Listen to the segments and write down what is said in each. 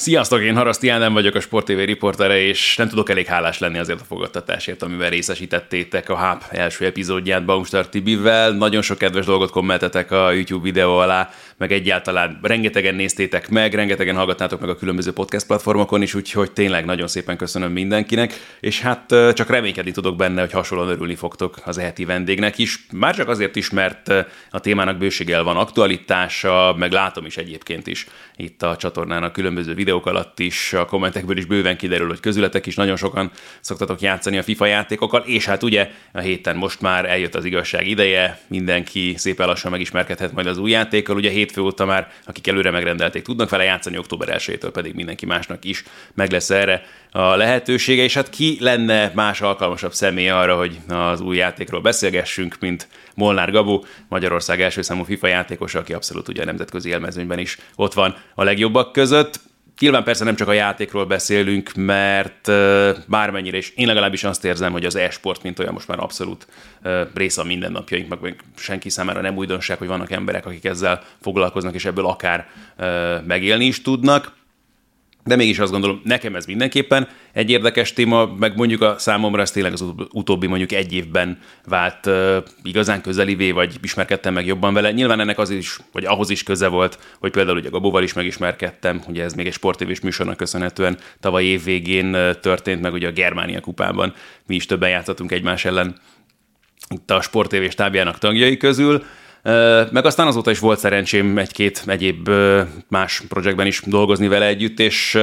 Sziasztok, én Haraszti Ádám vagyok, a Sport TV riportere, és nem tudok elég hálás lenni azért a fogadtatásért, amivel részesítettétek a HAP első epizódját Baumstar Tibivel. Nagyon sok kedves dolgot kommentetek a YouTube videó alá, meg egyáltalán rengetegen néztétek meg, rengetegen hallgatnátok meg a különböző podcast platformokon is, úgyhogy tényleg nagyon szépen köszönöm mindenkinek, és hát csak reménykedni tudok benne, hogy hasonlóan örülni fogtok az eheti vendégnek is. Már csak azért is, mert a témának bőséggel van aktualitása, meg látom is egyébként is itt a csatornán a különböző videók alatt is, a kommentekből is bőven kiderül, hogy közületek is nagyon sokan szoktatok játszani a FIFA játékokkal, és hát ugye a héten most már eljött az igazság ideje, mindenki szépen lassan megismerkedhet majd az új játékkal, ugye hétfő óta már, akik előre megrendelték, tudnak vele játszani, október 1 pedig mindenki másnak is meg lesz erre a lehetősége, és hát ki lenne más alkalmasabb személy arra, hogy az új játékról beszélgessünk, mint Molnár Gabu, Magyarország első számú FIFA játékos, aki abszolút ugye a nemzetközi élmezőnyben is ott van a legjobbak között. Nyilván persze nem csak a játékról beszélünk, mert bármennyire is én legalábbis azt érzem, hogy az e-sport, mint olyan most már abszolút része a mindennapjainknak, meg senki számára nem újdonság, hogy vannak emberek, akik ezzel foglalkoznak, és ebből akár megélni is tudnak de mégis azt gondolom, nekem ez mindenképpen egy érdekes téma, meg mondjuk a számomra ez tényleg az utóbbi mondjuk egy évben vált igazán közelivé, vagy ismerkedtem meg jobban vele. Nyilván ennek az is, vagy ahhoz is köze volt, hogy például ugye Gabóval is megismerkedtem, ugye ez még egy sportévés műsornak köszönhetően tavaly év végén történt meg ugye a Germánia kupában, mi is többen játszottunk egymás ellen itt a sportévés tábjának tagjai közül, meg aztán azóta is volt szerencsém egy-két egyéb más projektben is dolgozni vele együtt, és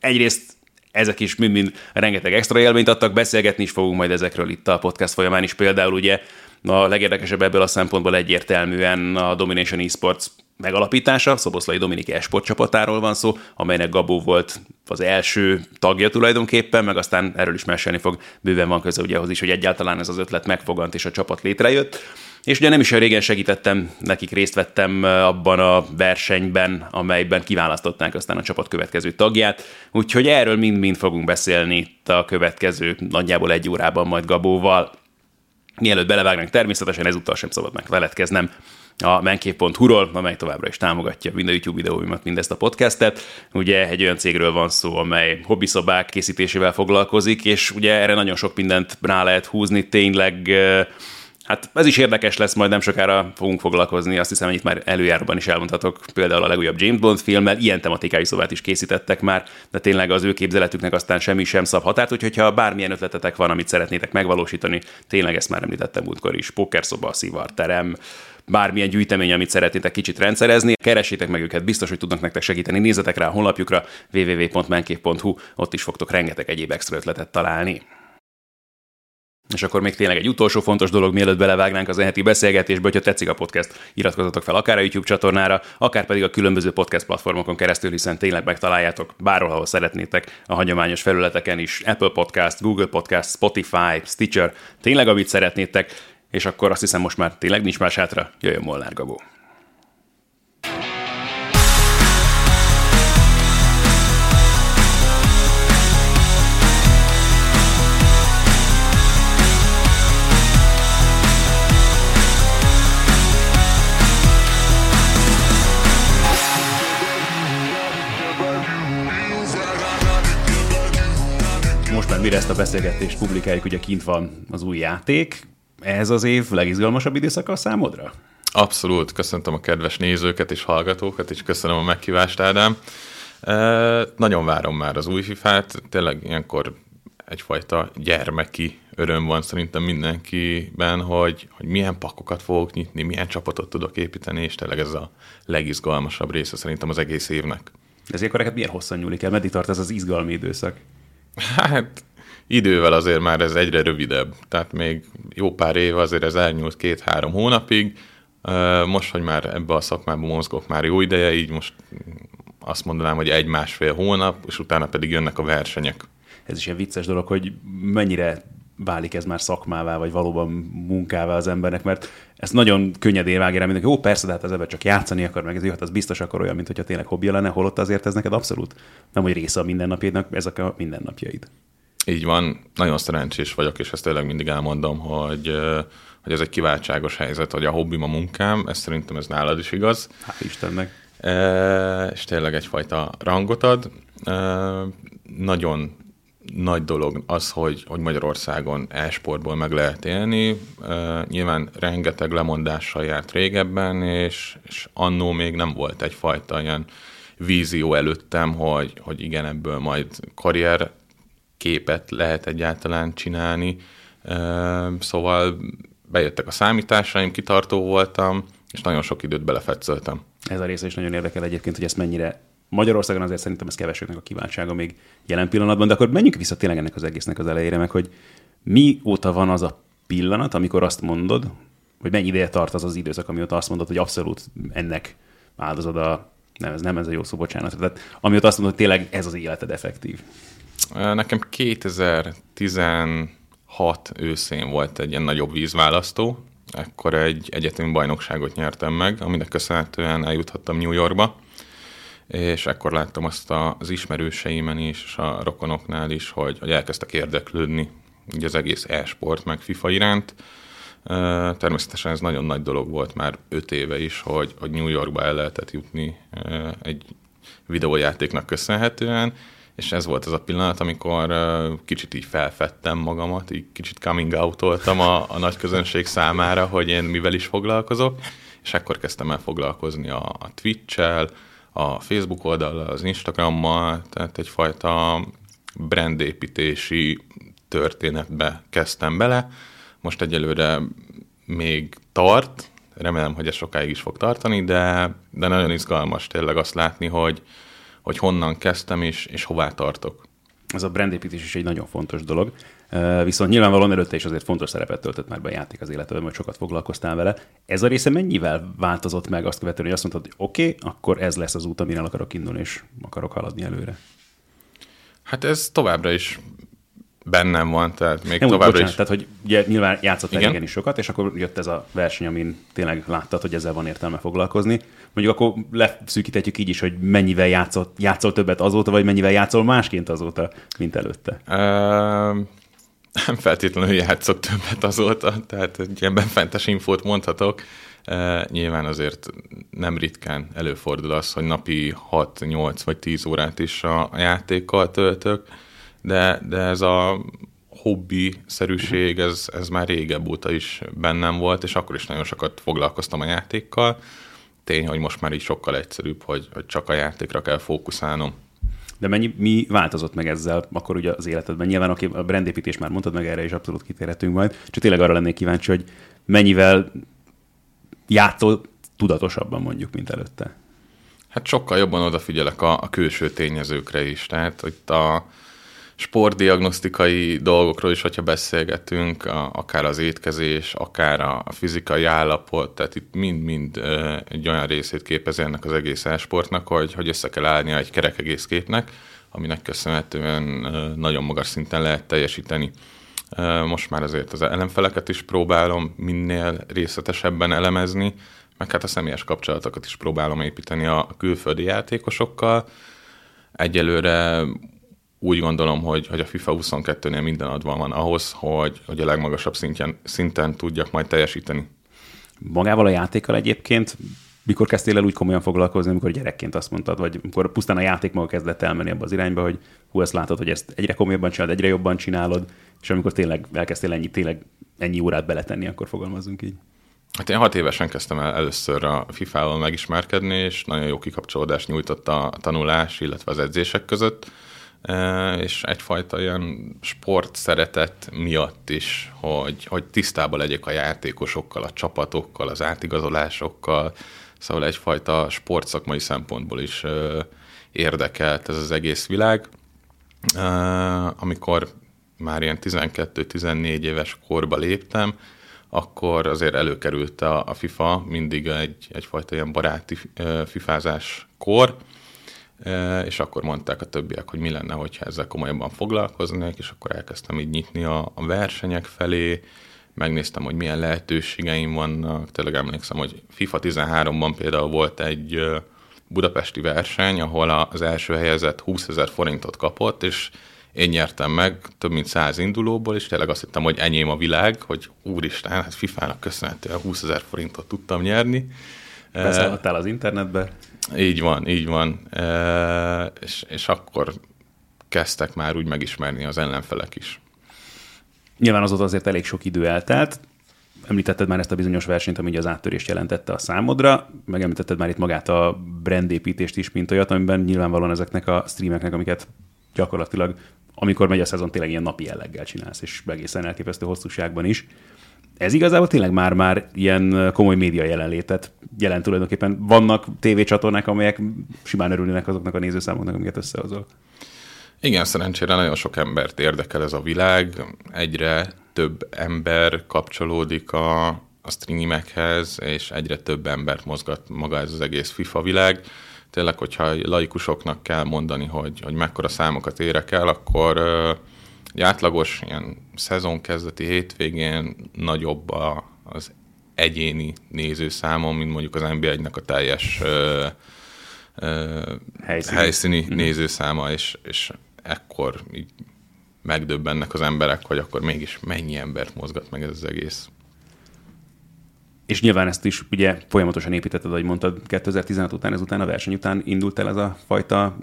egyrészt ezek is mind-mind rengeteg extra élményt adtak, beszélgetni is fogunk majd ezekről itt a podcast folyamán is. Például ugye a legérdekesebb ebből a szempontból egyértelműen a Domination Esports megalapítása, Szoboszlai Dominik esport csapatáról van szó, amelynek Gabó volt az első tagja tulajdonképpen, meg aztán erről is mesélni fog, bőven van köze ugye ahhoz is, hogy egyáltalán ez az ötlet megfogant és a csapat létrejött. És ugye nem is olyan régen segítettem, nekik részt vettem abban a versenyben, amelyben kiválasztották aztán a csapat következő tagját, úgyhogy erről mind-mind fogunk beszélni itt a következő nagyjából egy órában majd Gabóval. Mielőtt belevágnánk, természetesen ezúttal sem szabad megfeledkeznem a menkép.hu-ról, amely továbbra is támogatja mind a YouTube videóimat, mindezt a podcastet. Ugye egy olyan cégről van szó, amely hobbiszobák készítésével foglalkozik, és ugye erre nagyon sok mindent rá lehet húzni, tényleg Hát ez is érdekes lesz, majd nem sokára fogunk foglalkozni, azt hiszem, hogy itt már előjáróban is elmondhatok, például a legújabb James Bond filmmel, ilyen tematikájú szobát is készítettek már, de tényleg az ő képzeletüknek aztán semmi sem szab határt, úgyhogy ha bármilyen ötletetek van, amit szeretnétek megvalósítani, tényleg ezt már említettem múltkor is, pokerszoba, szivarterem, bármilyen gyűjtemény, amit szeretnétek kicsit rendszerezni, keresétek meg őket, biztos, hogy tudnak nektek segíteni. Nézzetek rá a honlapjukra www.menkév.hu, ott is fogtok rengeteg egyéb extra ötletet találni. És akkor még tényleg egy utolsó fontos dolog, mielőtt belevágnánk az eheti beszélgetésbe, hogyha tetszik a podcast, iratkozzatok fel akár a YouTube csatornára, akár pedig a különböző podcast platformokon keresztül, hiszen tényleg megtaláljátok bárhol, ahol szeretnétek a hagyományos felületeken is, Apple Podcast, Google Podcast, Spotify, Stitcher, tényleg amit szeretnétek, és akkor azt hiszem most már tényleg nincs más hátra, jöjjön Molnár Gabó. Mire ezt a beszélgetést publikáljuk, ugye kint van az új játék. Ez az év legizgalmasabb időszaka a számodra? Abszolút, köszöntöm a kedves nézőket és hallgatókat, és köszönöm a meghívást, Ádám. E, nagyon várom már az új fifát, tényleg ilyenkor egyfajta gyermeki öröm van szerintem mindenkiben, hogy, hogy milyen pakokat fogok nyitni, milyen csapatot tudok építeni, és tényleg ez a legizgalmasabb része szerintem az egész évnek. Ezért akkor neked milyen hosszan nyúlik el? Meddig tart ez az izgalmi időszak? Hát idővel azért már ez egyre rövidebb. Tehát még jó pár év azért ez elnyúlt két-három hónapig. Most, hogy már ebbe a szakmába mozgok már jó ideje, így most azt mondanám, hogy egy-másfél hónap, és utána pedig jönnek a versenyek. Ez is egy vicces dolog, hogy mennyire válik ez már szakmává, vagy valóban munkává az embernek, mert ezt nagyon könnyedén vágja rá mindenki, jó, persze, de hát az ember csak játszani akar, meg ez jó, hát az biztos akkor olyan, mint hogyha tényleg hobbija lenne, holott azért ez neked abszolút nem, hogy része a mindennapjaidnak, ezek a mindennapjaid. Így van, nagyon szerencsés vagyok, és ezt tényleg mindig elmondom, hogy, hogy ez egy kiváltságos helyzet, hogy a hobbim a munkám, ez szerintem ez nálad is igaz. Hát Istennek. és tényleg egyfajta rangot ad. Nagyon nagy dolog az, hogy, hogy Magyarországon e-sportból meg lehet élni. Nyilván rengeteg lemondással járt régebben, és, és annó még nem volt egyfajta ilyen vízió előttem, hogy, hogy igen, ebből majd karrier képet lehet egyáltalán csinálni. Szóval bejöttek a számításaim, kitartó voltam, és nagyon sok időt belefetszöltem. Ez a része is nagyon érdekel egyébként, hogy ezt mennyire Magyarországon azért szerintem ez keveseknek a kívánsága még jelen pillanatban, de akkor menjünk vissza tényleg ennek az egésznek az elejére, meg hogy mióta van az a pillanat, amikor azt mondod, hogy mennyi ideje tart az az időszak, amióta azt mondod, hogy abszolút ennek áldozod a, nem ez nem ez a jó szó, bocsánat, tehát amióta azt mondod, hogy tényleg ez az életed effektív. Nekem 2016 őszén volt egy ilyen nagyobb vízválasztó, ekkor egy egyetemi bajnokságot nyertem meg, aminek köszönhetően eljuthattam New Yorkba, és akkor láttam azt az ismerőseimen is, és a rokonoknál is, hogy, hogy elkezdtek érdeklődni ugye az egész e-sport, meg FIFA iránt. Természetesen ez nagyon nagy dolog volt már öt éve is, hogy, hogy New Yorkba el lehetett jutni egy videójátéknak köszönhetően, és ez volt az a pillanat, amikor kicsit így felfedtem magamat, így kicsit coming out a, a nagy közönség számára, hogy én mivel is foglalkozok, és akkor kezdtem el foglalkozni a, a Twitch-el, a Facebook oldal, az Instagrammal, tehát egyfajta brandépítési történetbe kezdtem bele. Most egyelőre még tart, remélem, hogy ez sokáig is fog tartani, de, de nagyon izgalmas tényleg azt látni, hogy, hogy honnan kezdtem és, és hová tartok. Ez a brandépítés is egy nagyon fontos dolog. Viszont nyilvánvalóan előtte is azért fontos szerepet töltött már be a játék az életedben, hogy sokat foglalkoztál vele. Ez a része mennyivel változott meg azt követően, hogy azt mondtad, hogy oké, okay, akkor ez lesz az út, amire akarok indulni, és akarok haladni előre? Hát ez továbbra is bennem van, tehát még Nem, továbbra bocsánat, is. Tehát, hogy ugye nyilván játszott igen is sokat, és akkor jött ez a verseny, amin tényleg láttad, hogy ezzel van értelme foglalkozni. Mondjuk akkor leszűkíthetjük így is, hogy mennyivel játszott, játszol többet azóta, vagy mennyivel játszol másként azóta, mint előtte. Uh, nem feltétlenül játszok többet azóta, tehát egy ilyen benfentes infót mondhatok. Uh, nyilván azért nem ritkán előfordul az, hogy napi 6, 8 vagy 10 órát is a játékkal töltök, de, de ez a hobbi-szerűség, ez, ez már régebb óta is bennem volt, és akkor is nagyon sokat foglalkoztam a játékkal. Tény, hogy most már így sokkal egyszerűbb, hogy, hogy csak a játékra kell fókuszálnom. De mennyi, mi változott meg ezzel akkor ugye az életedben? Nyilván a brandépítés már mondtad meg, erre is abszolút kitérhetünk majd. Csak tényleg arra lennék kíváncsi, hogy mennyivel játszol tudatosabban mondjuk, mint előtte. Hát sokkal jobban odafigyelek a, a külső tényezőkre is. Tehát, hogy a, sportdiagnosztikai dolgokról is, hogyha beszélgetünk, a, akár az étkezés, akár a, fizikai állapot, tehát itt mind-mind egy olyan részét képezi ennek az egész elsportnak, hogy, hogy össze kell állnia egy kerek egész képnek, aminek köszönhetően nagyon magas szinten lehet teljesíteni. Most már azért az ellenfeleket is próbálom minél részletesebben elemezni, meg hát a személyes kapcsolatokat is próbálom építeni a külföldi játékosokkal. Egyelőre úgy gondolom, hogy, hogy a FIFA 22-nél minden adva van ahhoz, hogy, hogy a legmagasabb szintjen, szinten tudjak majd teljesíteni. Magával a játékkal egyébként mikor kezdtél el úgy komolyan foglalkozni, amikor gyerekként azt mondtad, vagy amikor pusztán a játék maga kezdett elmenni abba az irányba, hogy hú, ezt látod, hogy ezt egyre komolyabban csinálod, egyre jobban csinálod, és amikor tényleg elkezdtél ennyi, tényleg ennyi órát beletenni, akkor fogalmazunk így. Hát én hat évesen kezdtem el először a FIFA-val megismerkedni, és nagyon jó kikapcsolódást nyújtott a tanulás, illetve az edzések között és egyfajta ilyen sport szeretet miatt is, hogy, hogy tisztában legyek a játékosokkal, a csapatokkal, az átigazolásokkal, szóval egyfajta sportszakmai szempontból is érdekelt ez az egész világ. Amikor már ilyen 12-14 éves korba léptem, akkor azért előkerült a, FIFA mindig egy, egyfajta ilyen baráti fifázás kor, és akkor mondták a többiek, hogy mi lenne, hogyha ezzel komolyabban foglalkoznék, és akkor elkezdtem így nyitni a, a versenyek felé, megnéztem, hogy milyen lehetőségeim vannak. Tényleg emlékszem, hogy FIFA 13-ban például volt egy budapesti verseny, ahol az első helyezett 20 ezer forintot kapott, és én nyertem meg több mint száz indulóból, és tényleg azt hittem, hogy enyém a világ, hogy úristen, hát FIFA-nak köszönhetően 20 ezer forintot tudtam nyerni. Beszállhattál az internetbe? Így van, így van. E, és, és akkor kezdtek már úgy megismerni az ellenfelek is. Nyilván azóta azért elég sok idő eltelt. Említetted már ezt a bizonyos versenyt, ami az áttörést jelentette a számodra, megemlítetted már itt magát a brandépítést is, mint olyat, amiben nyilvánvalóan ezeknek a streameknek, amiket gyakorlatilag, amikor megy a szezon, tényleg ilyen napi jelleggel csinálsz, és egészen elképesztő hosszúságban is. Ez igazából tényleg már-már ilyen komoly média jelenlétet jelent tulajdonképpen. Vannak tévécsatornák, amelyek simán örülnének azoknak a nézőszámoknak, amiket összehozol. Igen, szerencsére nagyon sok embert érdekel ez a világ, egyre több ember kapcsolódik a, a streamekhez, és egyre több embert mozgat maga ez az egész FIFA világ. Tényleg, hogyha laikusoknak kell mondani, hogy, hogy mekkora számokat érek el, akkor egy átlagos ilyen szezonkezdeti hétvégén nagyobb a, az egyéni nézőszámom, mint mondjuk az NBA-nek a teljes ö, ö, helyszíni, helyszíni mm. nézőszáma, és, és ekkor így megdöbbennek az emberek, hogy akkor mégis mennyi embert mozgat meg ez az egész. És nyilván ezt is ugye folyamatosan építetted, ahogy mondtad, 2016 után, ezután a verseny után indult el ez a fajta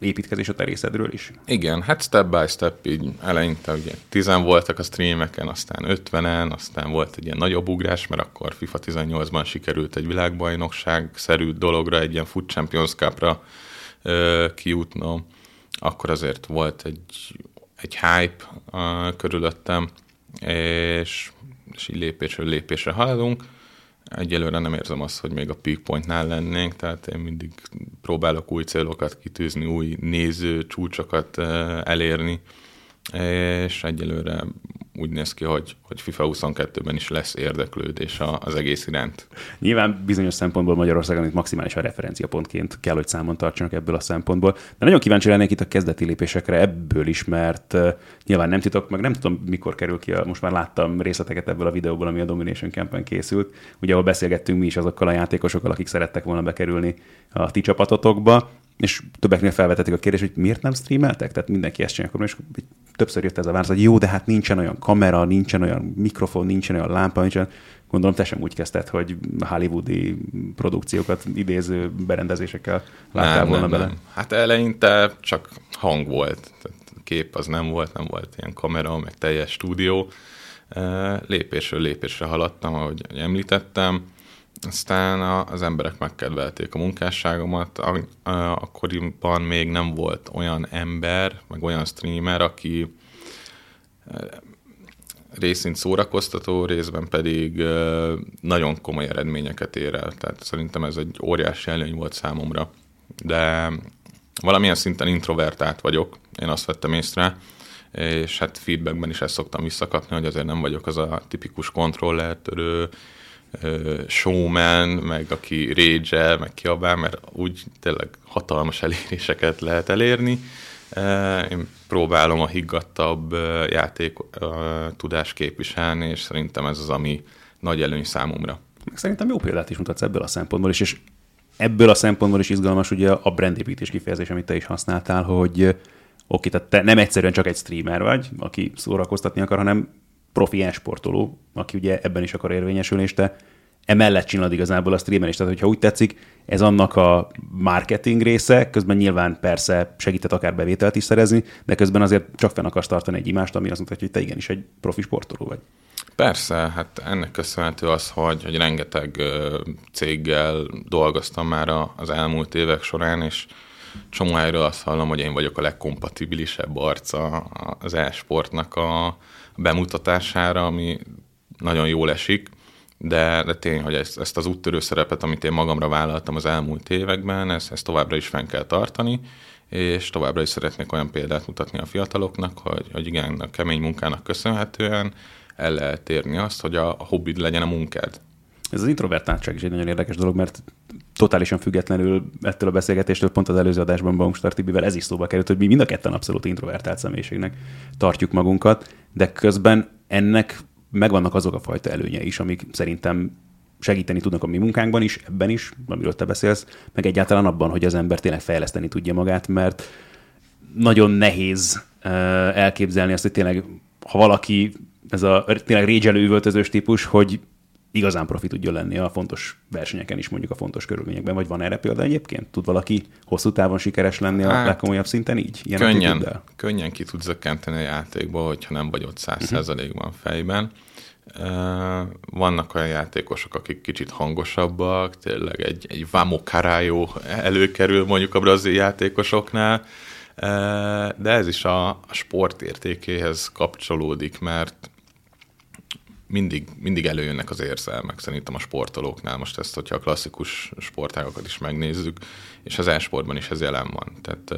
építkezés a terészedről is? Igen, hát step by step így eleinte ugye tizen voltak a streameken, aztán ötvenen, aztán volt egy ilyen nagyobb ugrás, mert akkor FIFA 18-ban sikerült egy világbajnokság-szerű dologra, egy ilyen Food Champions Cup-ra ö, kijutnom akkor azért volt egy, egy hype uh, körülöttem, és, és így lépésről lépésre haladunk. Egyelőre nem érzem azt, hogy még a peak pointnál lennénk, tehát én mindig próbálok új célokat kitűzni, új néző csúcsokat uh, elérni, és egyelőre úgy néz ki, hogy, hogy FIFA 22-ben is lesz érdeklődés az egész iránt. Nyilván bizonyos szempontból Magyarországon itt maximálisan referenciapontként kell, hogy számon tartsanak ebből a szempontból. De nagyon kíváncsi lennék itt a kezdeti lépésekre ebből is, mert nyilván nem titok, meg nem tudom, mikor kerül ki, a, most már láttam részleteket ebből a videóból, ami a Domination Campen készült, ugye ahol beszélgettünk mi is azokkal a játékosokkal, akik szerettek volna bekerülni a ti csapatotokba, és többeknél felvetették a kérdést, hogy miért nem streameltek? Tehát mindenki ezt csinálja, és többször jött ez a válasz, hogy jó, de hát nincsen olyan kamera, nincsen olyan mikrofon, nincsen olyan lámpa, nincsen. Gondolom te sem úgy kezdted, hogy hollywoodi produkciókat idéző berendezésekkel láttál nem, volna nem, bele. Nem. Hát eleinte csak hang volt. Tehát kép az nem volt, nem volt ilyen kamera, meg teljes stúdió. Lépésről lépésre haladtam, ahogy említettem aztán az emberek megkedvelték a munkásságomat. Akkoriban még nem volt olyan ember, meg olyan streamer, aki részint szórakoztató, részben pedig nagyon komoly eredményeket ér el. Tehát szerintem ez egy óriási előny volt számomra. De valamilyen szinten introvertált vagyok, én azt vettem észre, és hát feedbackben is ezt szoktam visszakapni, hogy azért nem vagyok az a tipikus kontrollertörő, showman, meg aki rage meg kiabál, mert úgy tényleg hatalmas eléréseket lehet elérni. Én próbálom a higgadtabb játék tudást képviselni, és szerintem ez az, ami nagy előny számomra. Szerintem jó példát is mutatsz ebből a szempontból is, és ebből a szempontból is izgalmas ugye a brandépítés kifejezés, amit te is használtál, hogy oké, tehát te nem egyszerűen csak egy streamer vagy, aki szórakoztatni akar, hanem profi sportoló, aki ugye ebben is akar érvényesülni, és te emellett csinálod igazából a streamen is. Tehát, hogyha úgy tetszik, ez annak a marketing része, közben nyilván persze segített akár bevételt is szerezni, de közben azért csak fenn akarsz tartani egy imást, ami azt mutatja, hogy te igenis egy profi sportoló vagy. Persze, hát ennek köszönhető az, hogy, hogy rengeteg céggel dolgoztam már az elmúlt évek során, és csomó helyről azt hallom, hogy én vagyok a legkompatibilisebb arca az e-sportnak a bemutatására, ami nagyon jól esik, de, de tény, hogy ezt, ezt az úttörő szerepet, amit én magamra vállaltam az elmúlt években, ezt, ezt továbbra is fenn kell tartani, és továbbra is szeretnék olyan példát mutatni a fiataloknak, hogy, hogy igen, a kemény munkának köszönhetően el lehet érni azt, hogy a, a hobbid legyen a munkád. Ez az introvertáltság is egy nagyon érdekes dolog, mert totálisan függetlenül ettől a beszélgetéstől pont az előző adásban Baumstar Tibivel ez is szóba került, hogy mi mind a ketten abszolút introvertált személyiségnek tartjuk magunkat, de közben ennek megvannak azok a fajta előnye is, amik szerintem segíteni tudnak a mi munkánkban is, ebben is, amiről te beszélsz, meg egyáltalán abban, hogy az ember tényleg fejleszteni tudja magát, mert nagyon nehéz elképzelni azt, hogy tényleg, ha valaki ez a tényleg régyelő üvöltözős típus, hogy igazán profi tudjon lenni a fontos versenyeken is, mondjuk a fontos körülményekben, vagy van erre példa egyébként? Tud valaki hosszú távon sikeres lenni a hát, legkomolyabb szinten így? Ilyen könnyen, könnyen ki tudsz zökkenteni a játékból, hogyha nem vagy ott száz mhm. százalékban fejben. Vannak olyan játékosok, akik kicsit hangosabbak, tényleg egy, egy Vamo előkerül mondjuk a brazil játékosoknál, de ez is a, a sport értékéhez kapcsolódik, mert mindig, mindig előjönnek az érzelmek szerintem a sportolóknál. Most ezt, hogyha a klasszikus sportágokat is megnézzük, és az e-sportban is ez jelen van. Tehát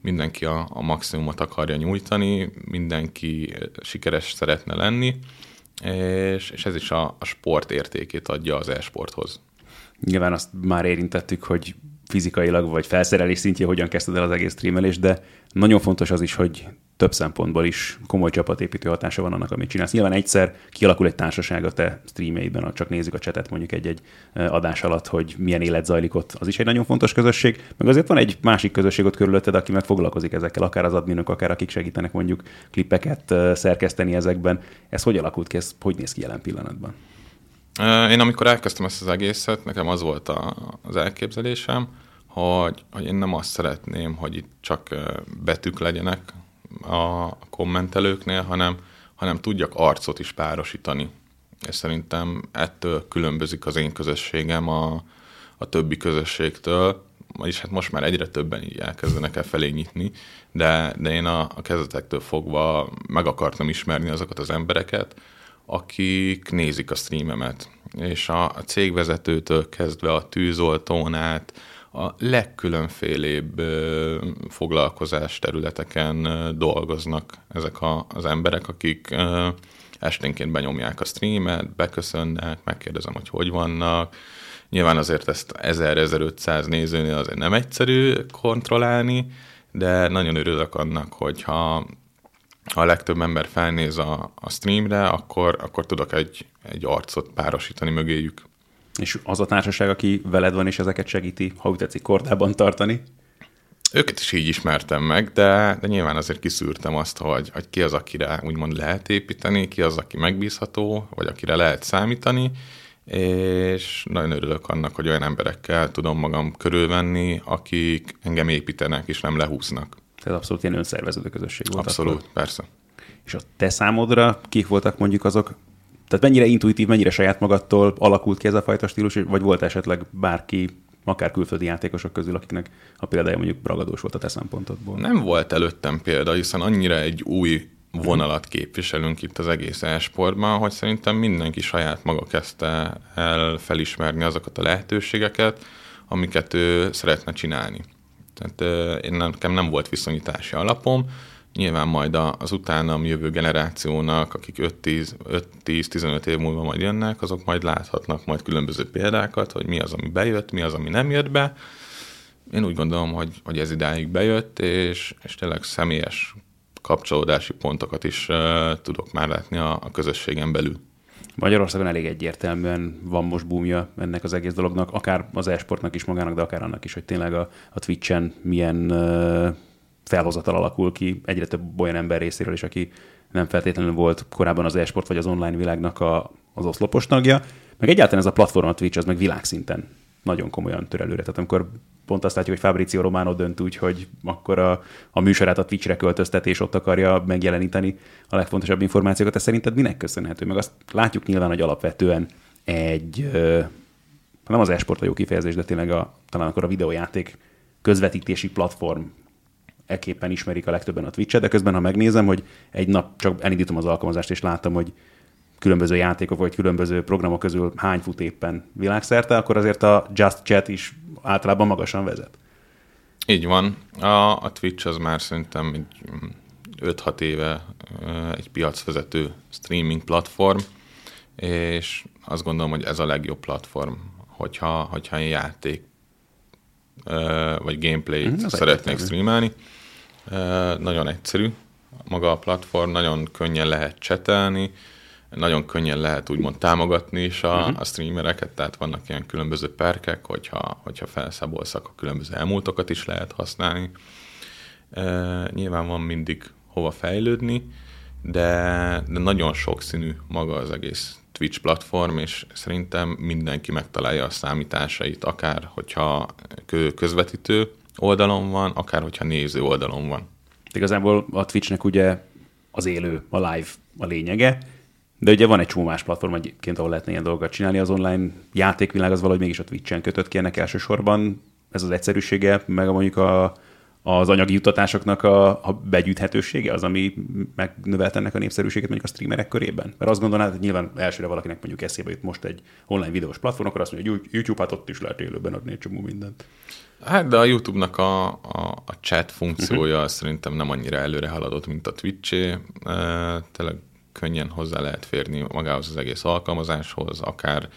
mindenki a, a maximumot akarja nyújtani, mindenki sikeres szeretne lenni, és, és ez is a, a sport értékét adja az e-sporthoz. Nyilván azt már érintettük, hogy fizikailag vagy felszerelés szintje hogyan kezdted el az egész streamelés, de nagyon fontos az is, hogy több szempontból is komoly csapatépítő hatása van annak, amit csinálsz. Nyilván egyszer kialakul egy társaság a te streameidben, csak nézzük a csetet mondjuk egy-egy adás alatt, hogy milyen élet zajlik ott, az is egy nagyon fontos közösség. Meg azért van egy másik közösség ott körülötted, aki meg foglalkozik ezekkel, akár az adminok, akár akik segítenek mondjuk klippeket szerkeszteni ezekben. Ez hogy alakult ki, ez hogy néz ki jelen pillanatban? Én amikor elkezdtem ezt az egészet, nekem az volt a, az elképzelésem, hogy, hogy én nem azt szeretném, hogy itt csak betűk legyenek a kommentelőknél, hanem, hanem tudjak arcot is párosítani. És szerintem ettől különbözik az én közösségem a, a többi közösségtől, vagyis hát most már egyre többen így elkezdenek el felé nyitni, de, de én a, a kezdetektől fogva meg akartam ismerni azokat az embereket, akik nézik a streamemet. És a, a cégvezetőtől kezdve a tűzoltón át, a legkülönfélébb foglalkozás területeken dolgoznak ezek a, az emberek, akik esténként benyomják a streamet, beköszönnek, megkérdezem, hogy hogy vannak. Nyilván azért ezt 1000-1500 nézőnél azért nem egyszerű kontrollálni, de nagyon örülök annak, hogyha ha a legtöbb ember felnéz a, a streamre, akkor, akkor tudok egy, egy arcot párosítani mögéjük. És az a társaság, aki veled van, és ezeket segíti, ha úgy tetszik, kordában tartani? Őket is így ismertem meg, de, de nyilván azért kiszűrtem azt, hogy, hogy ki az, akire úgymond lehet építeni, ki az, aki megbízható, vagy akire lehet számítani, és nagyon örülök annak, hogy olyan emberekkel tudom magam körülvenni, akik engem építenek, és nem lehúznak. Ez abszolút ilyen önszerveződő közösség volt. Abszolút, akkor. persze. És a te számodra kik voltak mondjuk azok, tehát mennyire intuitív, mennyire saját magadtól alakult ki ez a fajta stílus, vagy volt esetleg bárki, akár külföldi játékosok közül, akiknek a példája mondjuk ragadós volt a te szempontodból? Nem volt előttem példa, hiszen annyira egy új vonalat képviselünk itt az egész esportban, hogy szerintem mindenki saját maga kezdte el felismerni azokat a lehetőségeket, amiket ő szeretne csinálni. Tehát én nekem nem volt viszonyítási alapom, Nyilván majd az utánam jövő generációnak, akik 5-10-15 év múlva majd jönnek, azok majd láthatnak majd különböző példákat, hogy mi az, ami bejött, mi az, ami nem jött be. Én úgy gondolom, hogy, hogy ez idáig bejött, és, és tényleg személyes kapcsolódási pontokat is uh, tudok már látni a, a közösségen belül. Magyarországon elég egyértelműen van most boomja ennek az egész dolognak, akár az e-sportnak is magának, de akár annak is, hogy tényleg a, a Twitch-en milyen uh, felhozatal alakul ki egyre több olyan ember részéről is, aki nem feltétlenül volt korábban az e-sport vagy az online világnak a, az oszlopos tagja. Meg egyáltalán ez a platform a Twitch, az meg világszinten nagyon komolyan tör előre. Tehát amikor pont azt látjuk, hogy Fabrizio Romano dönt úgy, hogy akkor a, a műsorát a Twitchre költözteti, és ott akarja megjeleníteni a legfontosabb információkat, ez szerinted minek köszönhető? Meg azt látjuk nyilván, hogy alapvetően egy, nem az e-sport a jó kifejezés, de tényleg a, talán akkor a videójáték közvetítési platform eképpen ismerik a legtöbben a Twitch-et, de közben, ha megnézem, hogy egy nap csak elindítom az alkalmazást, és látom, hogy különböző játékok vagy különböző programok közül hány fut éppen világszerte, akkor azért a Just Chat is általában magasan vezet. Így van. A, a Twitch az már szerintem egy 5-6 éve egy piacvezető streaming platform, és azt gondolom, hogy ez a legjobb platform, hogyha, hogyha én játék vagy gameplayt mm, szeretnék streamelni. Nagyon egyszerű maga a platform, nagyon könnyen lehet csetelni, nagyon könnyen lehet úgymond támogatni is a, uh-huh. a streamereket, tehát vannak ilyen különböző perkek, hogyha, hogyha felszabolsz, akkor különböző elmúltokat is lehet használni. E, nyilván van mindig hova fejlődni, de, de nagyon sokszínű maga az egész Twitch platform, és szerintem mindenki megtalálja a számításait, akár hogyha közvetítő oldalon van, akár hogyha néző oldalon van. Igazából a Twitchnek ugye az élő, a live a lényege, de ugye van egy csomó más platform egyébként, ahol lehetne ilyen dolgokat csinálni. Az online játékvilág az valahogy mégis a Twitch-en kötött ki ennek elsősorban. Ez az egyszerűsége, meg a mondjuk a, az anyagi juttatásoknak a, a begyűjthetősége az, ami megnövelt ennek a népszerűséget mondjuk a streamerek körében? Mert azt gondolnád, hogy nyilván elsőre valakinek mondjuk eszébe jut most egy online videós platform, akkor azt mondja, hogy YouTube, hát ott is lehet élőben adni egy csomó mindent. Hát, de a YouTube-nak a, a, a chat funkciója uh-huh. szerintem nem annyira előre haladott, mint a Twitch-é. E, tényleg könnyen hozzá lehet férni magához az egész alkalmazáshoz, akár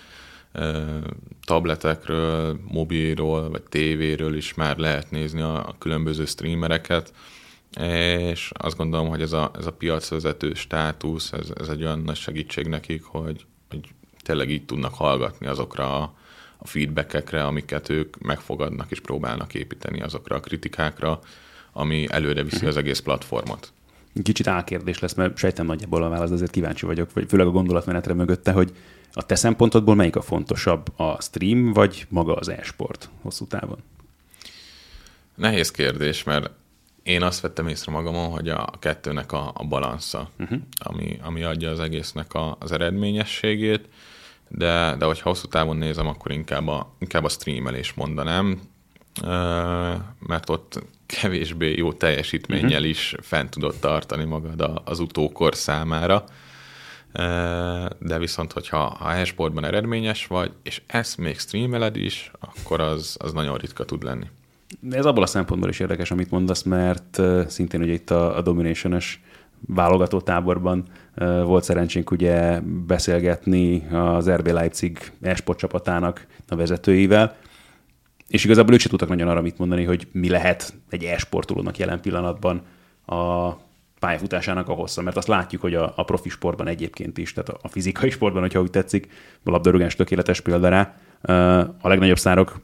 tabletekről, mobilról, vagy tévéről is már lehet nézni a, a különböző streamereket, és azt gondolom, hogy ez a, ez a piacvezető státusz, ez, ez egy olyan nagy segítség nekik, hogy, hogy tényleg így tudnak hallgatni azokra a, a feedbackekre, amiket ők megfogadnak és próbálnak építeni azokra a kritikákra, ami előre viszi az egész platformot. Kicsit álkérdés lesz, mert sejtem nagyjából a válasz, azért kíváncsi vagyok, vagy főleg a gondolatmenetre mögötte, hogy a te szempontodból melyik a fontosabb, a stream vagy maga az e-sport hosszú távon? Nehéz kérdés, mert én azt vettem észre magamon, hogy a kettőnek a, a balansza, uh-huh. ami, ami adja az egésznek a, az eredményességét, de, de hogyha hosszú távon nézem, akkor inkább a, inkább a streamelés mondanám, mert ott kevésbé jó teljesítménnyel uh-huh. is fent tudod tartani magad az utókor számára de viszont, hogyha a e-sportban eredményes vagy, és ezt még streameled is, akkor az, az nagyon ritka tud lenni. De ez abból a szempontból is érdekes, amit mondasz, mert szintén ugye itt a, a Domination-es válogató táborban volt szerencsénk ugye beszélgetni az RB Leipzig e-sport csapatának a vezetőivel, és igazából ők se tudtak nagyon arra mit mondani, hogy mi lehet egy e-sportolónak jelen pillanatban a pályafutásának a hossza, mert azt látjuk, hogy a, a profi sportban egyébként is, tehát a fizikai sportban, hogyha úgy tetszik, a labdarúgás tökéletes példa rá, a legnagyobb szárok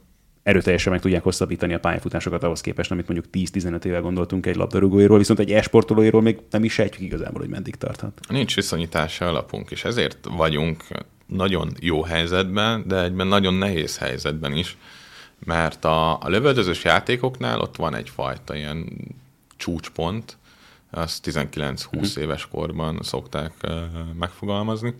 erőteljesen meg tudják hosszabbítani a pályafutásokat ahhoz képest, amit mondjuk 10-15 éve gondoltunk egy labdarúgóiról, viszont egy e-sportolóiról még nem is sejtjük igazából, hogy meddig tarthat. Nincs viszonyítási alapunk, és ezért vagyunk nagyon jó helyzetben, de egyben nagyon nehéz helyzetben is, mert a, a lövöldözős játékoknál ott van egyfajta ilyen csúcspont, azt 19-20 uh-huh. éves korban szokták megfogalmazni,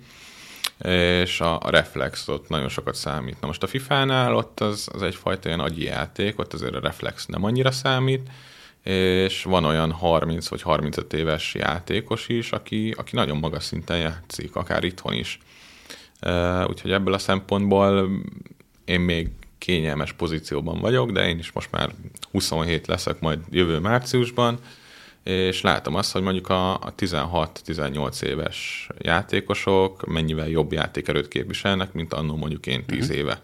és a, reflex ott nagyon sokat számít. Na most a FIFA-nál ott az, az egyfajta ilyen agyi játék, ott azért a reflex nem annyira számít, és van olyan 30 vagy 35 éves játékos is, aki, aki nagyon magas szinten játszik, akár itthon is. Úgyhogy ebből a szempontból én még kényelmes pozícióban vagyok, de én is most már 27 leszek majd jövő márciusban, és látom azt, hogy mondjuk a, a 16-18 éves játékosok mennyivel jobb játékerőt képviselnek, mint annó mondjuk én 10 uh-huh. éve.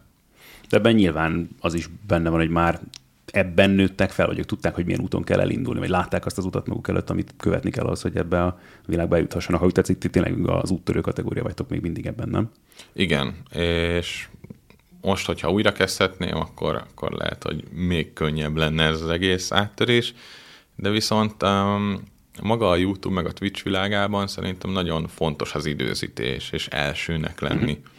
De ebben nyilván az is benne van, hogy már ebben nőttek fel, vagy ők tudták, hogy milyen úton kell elindulni, vagy látták azt az utat maguk előtt, amit követni kell az, hogy ebbe a világba juthassanak. Ha úgy tetszik, ti tényleg az úttörő kategória vagytok még mindig ebben, nem? Igen, és most, hogyha újra kezdhetném, akkor, akkor lehet, hogy még könnyebb lenne ez az egész áttörés, de viszont um, maga a YouTube meg a Twitch világában szerintem nagyon fontos az időzítés, és elsőnek lenni. Mm-hmm.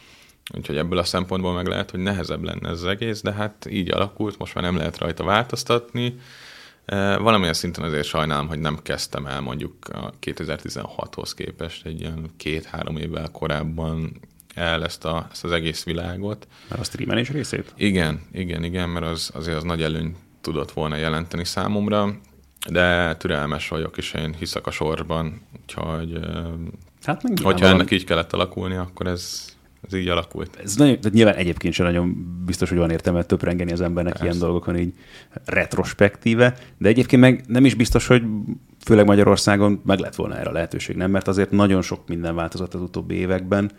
Úgyhogy ebből a szempontból meg lehet, hogy nehezebb lenne ez az egész, de hát így alakult, most már nem lehet rajta változtatni. E, valamilyen szinten azért sajnálom, hogy nem kezdtem el mondjuk a 2016-hoz képest egy ilyen két-három évvel korábban el ezt, a, ezt az egész világot. Mert a streamelés részét? Igen, igen, igen, mert az, azért az nagy előny tudott volna jelenteni számomra de türelmes vagyok, és én hiszek a sorban, úgyhogy hát hogyha ennek így kellett alakulni, akkor ez, ez így alakult. Ez nagyon, de nyilván egyébként sem nagyon biztos, hogy van értelme töprengeni az embernek Persze. ilyen dolgokon így retrospektíve, de egyébként meg nem is biztos, hogy főleg Magyarországon meg lett volna erre a lehetőség, nem? Mert azért nagyon sok minden változott az utóbbi években.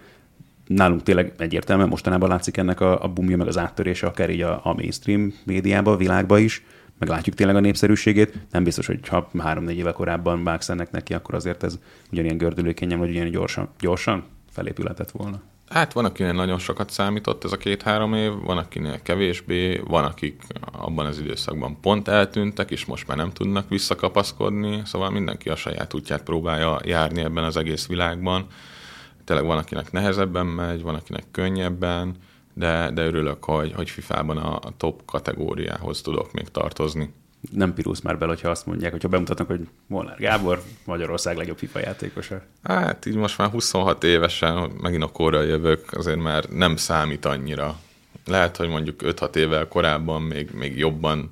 Nálunk tényleg egyértelműen mostanában látszik ennek a, a bumja, meg az áttörése, akár így a, a mainstream médiában, a világban is meg látjuk tényleg a népszerűségét. Nem biztos, hogy ha három-négy éve korábban vágsz ennek neki, akkor azért ez ugyanilyen gördülékenyen, vagy ugyanilyen gyorsan, gyorsan felépületett volna. Hát van, akinek nagyon sokat számított ez a két-három év, van, akinek kevésbé, van, akik abban az időszakban pont eltűntek, és most már nem tudnak visszakapaszkodni, szóval mindenki a saját útját próbálja járni ebben az egész világban. tényleg van, akinek nehezebben megy, van, akinek könnyebben, de, de örülök, hogy, hogy FIFA-ban a, a top kategóriához tudok még tartozni. Nem pirulsz már bele, hogyha azt mondják, hogyha bemutatnak, hogy Molnár Gábor, Magyarország legjobb FIFA játékosa. Hát így most már 26 évesen, megint a korra jövök, azért már nem számít annyira. Lehet, hogy mondjuk 5-6 évvel korábban még, még jobban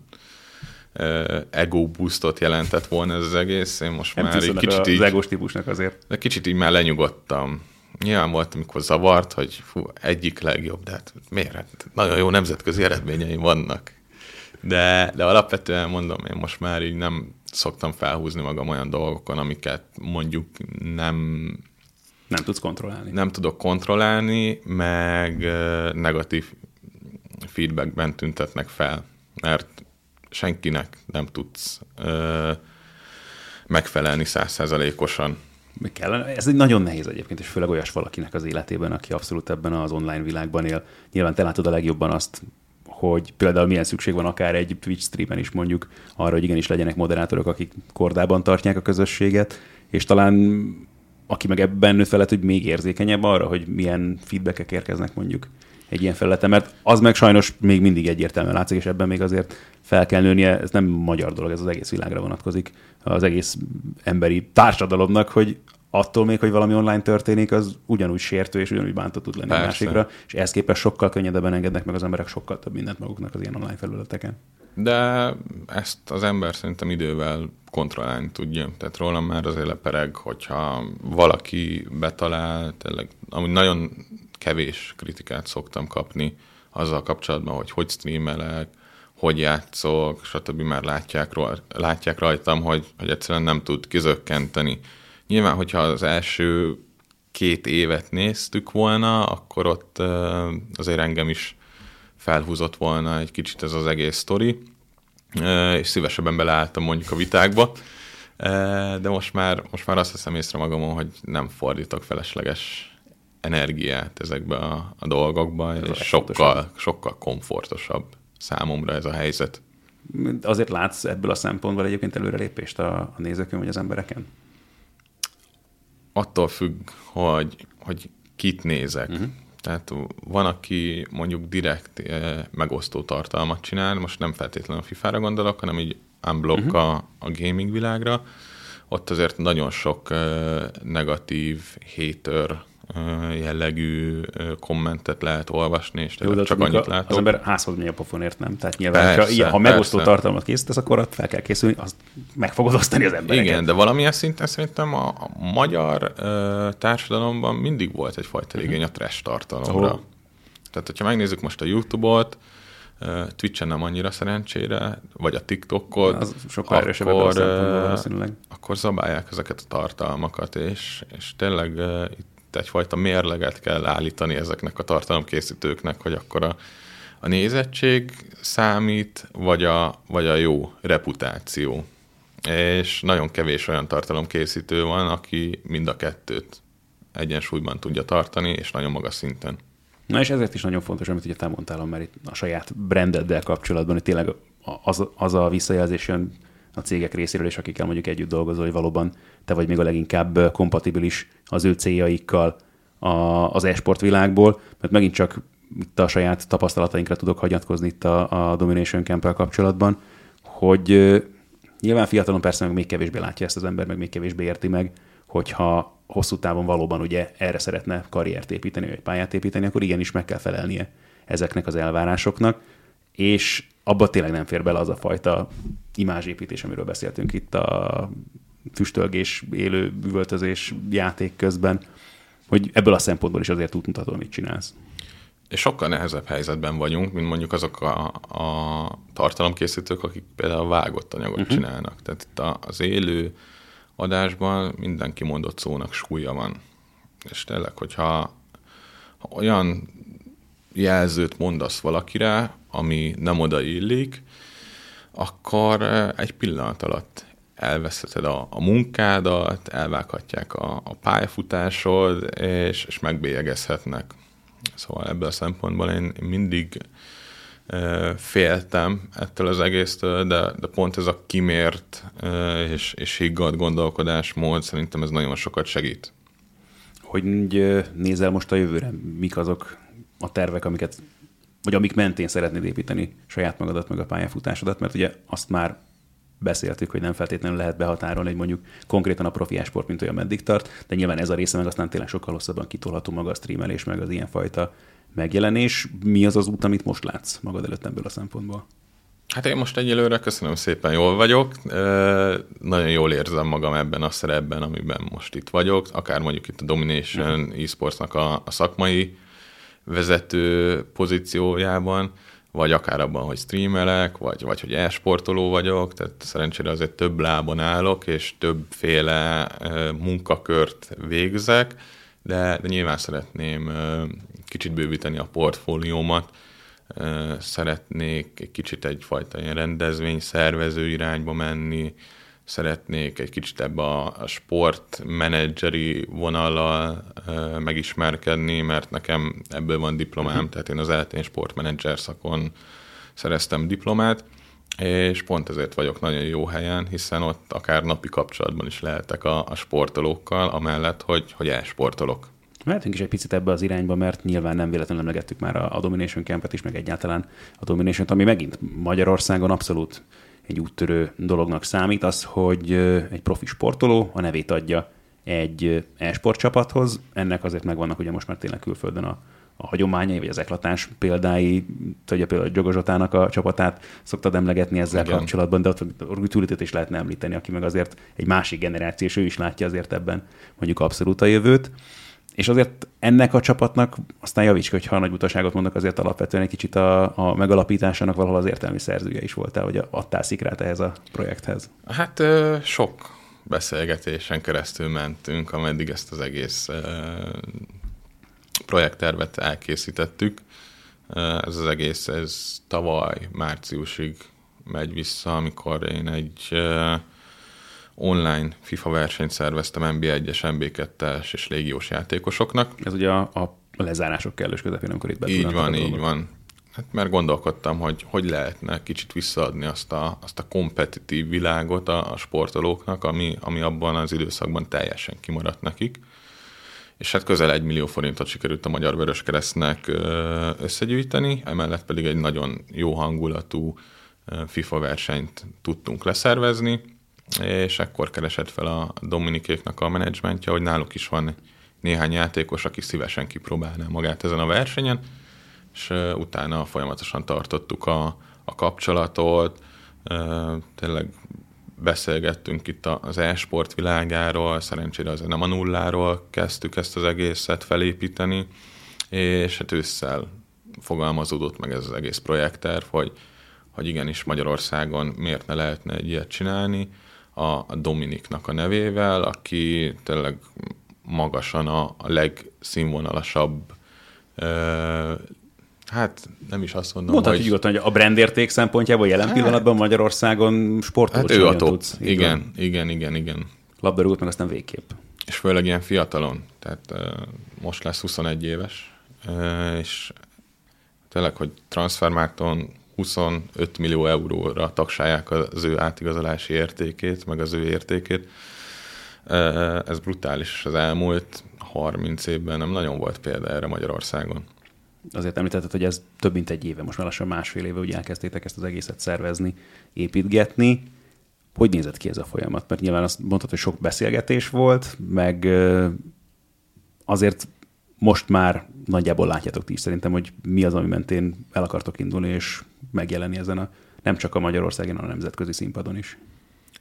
ego boostot jelentett volna ez az egész. Én most Nem már egy kicsit az így, egós típusnak azért. de kicsit így már lenyugodtam. Nyilván volt, amikor zavart, hogy fú, egyik legjobb, de hát miért? Hát nagyon jó nemzetközi eredményeim vannak. De, de alapvetően mondom, én most már így nem szoktam felhúzni magam olyan dolgokon, amiket mondjuk nem, Nem tudsz kontrollálni. nem tudok kontrollálni, meg negatív feedbackben tüntetnek fel, mert senkinek nem tudsz ö, megfelelni százszázalékosan. Kellene? Ez egy nagyon nehéz egyébként, és főleg olyas valakinek az életében, aki abszolút ebben az online világban él. Nyilván te látod a legjobban azt, hogy például milyen szükség van akár egy Twitch streamen is mondjuk arra, hogy igenis legyenek moderátorok, akik kordában tartják a közösséget, és talán aki meg ebben nőtt felett, hogy még érzékenyebb arra, hogy milyen feedbackek érkeznek mondjuk egy ilyen felületen, mert az meg sajnos még mindig egyértelműen látszik, és ebben még azért fel kell nőnie, ez nem magyar dolog, ez az egész világra vonatkozik, az egész emberi társadalomnak, hogy attól még, hogy valami online történik, az ugyanúgy sértő és ugyanúgy bántó tud lenni a Persze. másikra, és ehhez képest sokkal könnyedebben engednek meg az emberek sokkal több mindent maguknak az ilyen online felületeken. De ezt az ember szerintem idővel kontrollálni tudja. Tehát rólam már azért lepereg, hogyha valaki betalál, tényleg, amúgy nagyon kevés kritikát szoktam kapni azzal kapcsolatban, hogy hogy streamelek, hogy játszok, stb. már látják, látják rajtam, hogy, hogy egyszerűen nem tud kizökkenteni. Nyilván, hogyha az első két évet néztük volna, akkor ott azért engem is felhúzott volna egy kicsit ez az egész sztori, és szívesebben beleálltam mondjuk a vitákba, de most már, most már azt veszem észre magamon, hogy nem fordítok felesleges energiát ezekbe a, a dolgokba, Ez és sokkal, sokkal komfortosabb számomra ez a helyzet. Azért látsz ebből a szempontból egyébként előrelépést a, a nézőkön vagy az embereken? Attól függ, hogy, hogy kit nézek. Uh-huh. Tehát van, aki mondjuk direkt eh, megosztó tartalmat csinál, most nem feltétlenül a FIFA-ra gondolok, hanem így unblock uh-huh. a, a gaming világra. Ott azért nagyon sok eh, negatív, hater jellegű kommentet lehet olvasni, és Jó, csak annyit látok. Az ember házhoz megy a pofonért, nem? Tehát nyilván, Persze, persze, ilyen, ha megosztó persze. tartalmat készítesz, akkor ott fel kell készülni, azt meg fogod osztani az embereket. Igen, de valamilyen szinten szerintem a, a magyar ö, társadalomban mindig volt egyfajta igény a trash tartalomra. Ó. Tehát, hogyha megnézzük most a YouTube-ot, Twitch-en nem annyira szerencsére, vagy a TikTokot, Az sokkal erősebb akkor, akkor zabálják ezeket a tartalmakat, és, és tényleg itt egyfajta mérleget kell állítani ezeknek a tartalomkészítőknek, hogy akkor a, a nézettség számít, vagy a, vagy a jó reputáció. És nagyon kevés olyan tartalomkészítő van, aki mind a kettőt egyensúlyban tudja tartani, és nagyon magas szinten. Na és ezért is nagyon fontos, amit ugye te mondtál, mert itt a saját brandeddel kapcsolatban, hogy tényleg az, az a visszajelzés jön a cégek részéről, és akikkel mondjuk együtt dolgozol, hogy valóban te vagy még a leginkább kompatibilis az ő céljaikkal a, az e-sport világból, mert megint csak itt a saját tapasztalatainkra tudok hagyatkozni itt a, a Domination camp kapcsolatban, hogy nyilván fiatalon persze meg még kevésbé látja ezt az ember, meg még kevésbé érti meg, hogyha hosszú távon valóban ugye erre szeretne karriert építeni, vagy pályát építeni, akkor igenis meg kell felelnie ezeknek az elvárásoknak, és abba tényleg nem fér bele az a fajta imázsépítés, amiről beszéltünk itt a füstölgés, élő üvöltözés játék közben, hogy ebből a szempontból is azért útmutató, amit csinálsz. És sokkal nehezebb helyzetben vagyunk, mint mondjuk azok a, a tartalomkészítők, akik például vágott anyagot uh-huh. csinálnak. Tehát itt a- az élő adásban minden kimondott szónak súlya van. És tényleg, hogyha ha olyan jelzőt mondasz valakire, ami nem odaillik, akkor egy pillanat alatt elveszheted a, a munkádat, elvághatják a, a pályafutásod, és, és megbélyegezhetnek. Szóval ebből a szempontból én mindig féltem ettől az egésztől, de, de pont ez a kimért és, és higgadt gondolkodásmód szerintem ez nagyon sokat segít. Hogy nézel most a jövőre? Mik azok a tervek, amiket, vagy amik mentén szeretnéd építeni saját magadat, meg a pályafutásodat? Mert ugye azt már beszéltük, hogy nem feltétlenül lehet behatárolni, hogy mondjuk konkrétan a profi sport, mint olyan meddig tart, de nyilván ez a része meg aztán tényleg sokkal hosszabban kitolható maga a streamelés, meg az ilyenfajta megjelenés. Mi az az út, amit most látsz magad előtt ebből a szempontból? Hát én most egyelőre köszönöm szépen, jól vagyok. Nagyon jól érzem magam ebben a szerepben, amiben most itt vagyok, akár mondjuk itt a Domination uh-huh. e-sportsnak a, a szakmai vezető pozíciójában, vagy akár abban, hogy streamelek, vagy, vagy hogy e-sportoló vagyok, tehát szerencsére azért több lábon állok, és többféle munkakört végzek, de, de nyilván szeretném kicsit bővíteni a portfóliómat, szeretnék egy kicsit egyfajta ilyen rendezvény szervező irányba menni, szeretnék egy kicsit ebbe a, a sportmenedzseri vonallal e, megismerkedni, mert nekem ebből van diplomám, uh-huh. tehát én az eltén sportmenedzser szakon szereztem diplomát, és pont ezért vagyok nagyon jó helyen, hiszen ott akár napi kapcsolatban is lehetek a, a sportolókkal, amellett, hogy, hogy elsportolok. Mehetünk is egy picit ebbe az irányba, mert nyilván nem véletlenül emlegettük már a, a Domination Campet is, meg egyáltalán a Domination-t, ami megint Magyarországon abszolút egy úttörő dolognak számít, az, hogy egy profi sportoló a nevét adja egy e-sport csapathoz. Ennek azért megvannak ugye most már tényleg külföldön a, a hagyományai, vagy az eklatás példái, tudja például Gyogozsotának a csapatát szoktad emlegetni ezzel Igen. kapcsolatban, de ott Rütülitét is lehetne említeni, aki meg azért egy másik generáció, és ő is látja azért ebben mondjuk abszolút a jövőt. És azért ennek a csapatnak, aztán javíts ki, hogyha nagy utaságot mondok, azért alapvetően egy kicsit a, a megalapításának valahol az értelmi szerzője is voltál, hogy adtál szikrát ehhez a projekthez. Hát sok beszélgetésen keresztül mentünk, ameddig ezt az egész projekttervet elkészítettük. Ez az egész, ez tavaly márciusig megy vissza, amikor én egy online FIFA versenyt szerveztem NB1-es, NB2-es és légiós játékosoknak. Ez ugye a, a lezárások kellős közepén, amikor itt Így van, így van. Hát mert gondolkodtam, hogy hogy lehetne kicsit visszaadni azt a, azt a kompetitív világot a, a sportolóknak, ami, ami abban az időszakban teljesen kimaradt nekik. És hát közel egy millió forintot sikerült a Magyar Vöröskeresztnek összegyűjteni, emellett pedig egy nagyon jó hangulatú FIFA versenyt tudtunk leszervezni, és ekkor keresett fel a Dominikéknak a menedzsmentje, hogy náluk is van néhány játékos, aki szívesen kipróbálná magát ezen a versenyen, és utána folyamatosan tartottuk a, a kapcsolatot, tényleg beszélgettünk itt az e-sport világáról, szerencsére azért nem a nulláról kezdtük ezt az egészet felépíteni, és hát ősszel fogalmazódott meg ez az egész projektterv, hogy, hogy igenis Magyarországon miért ne lehetne egy ilyet csinálni, a Dominiknak a nevével, aki tényleg magasan a, a legszínvonalasabb hát nem is azt mondom, Mondhatjuk hogy... nyugodtan, hogy a brandérték szempontjából jelen hát, pillanatban Magyarországon sportoló hát ő a top. Tudsz. Igen, igen, igen, igen. Labdarúgót meg aztán végképp. És főleg ilyen fiatalon, tehát uh, most lesz 21 éves, uh, és tényleg, hogy transfermárton 25 millió euróra tagsálják az ő átigazolási értékét, meg az ő értékét. Ez brutális. Az elmúlt 30 évben nem nagyon volt példa erre Magyarországon. Azért említetted, hogy ez több mint egy éve, most már lassan másfél éve, hogy elkezdtétek ezt az egészet szervezni, építgetni. Hogy nézett ki ez a folyamat? Mert nyilván azt mondtad, hogy sok beszélgetés volt, meg azért most már nagyjából látjátok ti is szerintem, hogy mi az, ami mentén el akartok indulni, és megjelenni ezen a nem csak a Magyarországon, hanem a nemzetközi színpadon is.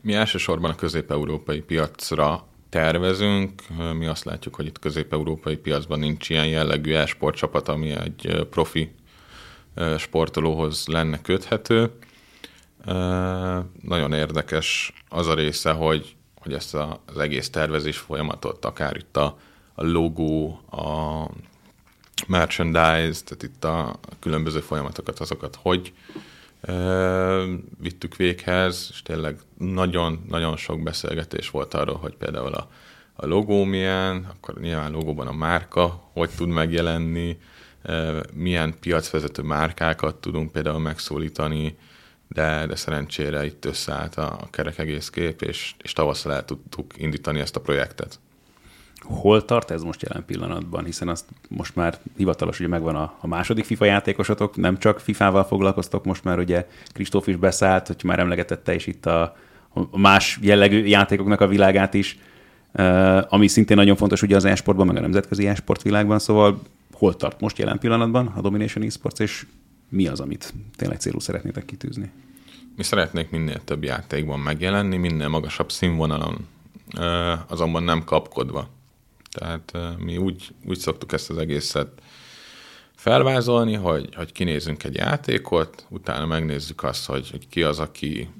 Mi elsősorban a közép-európai piacra tervezünk. Mi azt látjuk, hogy itt közép-európai piacban nincs ilyen jellegű e-sportcsapat, ami egy profi sportolóhoz lenne köthető. Nagyon érdekes az a része, hogy, hogy ezt az egész tervezés folyamatot, akár itt a, a logó, a merchandise, tehát itt a különböző folyamatokat, azokat hogy vittük véghez, és tényleg nagyon-nagyon sok beszélgetés volt arról, hogy például a, a logó milyen, akkor nyilván logóban a márka hogy tud megjelenni, milyen piacvezető márkákat tudunk például megszólítani, de, de szerencsére itt összeállt a kerek egész kép, és, és tavasszal el tudtuk indítani ezt a projektet. Hol tart ez most jelen pillanatban? Hiszen azt most már hivatalos, ugye megvan a, a második FIFA játékosatok, nem csak FIFA-val foglalkoztok, most már ugye Kristóf is beszállt, hogy már emlegetette is itt a, a más jellegű játékoknak a világát is, uh, ami szintén nagyon fontos ugye az e-sportban, meg a nemzetközi e-sport világban, szóval hol tart most jelen pillanatban a Domination Esports, és mi az, amit tényleg célú szeretnétek kitűzni? Mi szeretnék minél több játékban megjelenni, minél magasabb színvonalon, azonban nem kapkodva. Tehát mi úgy, úgy szoktuk ezt az egészet felvázolni, hogy, hogy kinézünk egy játékot, utána megnézzük azt, hogy, hogy ki az, aki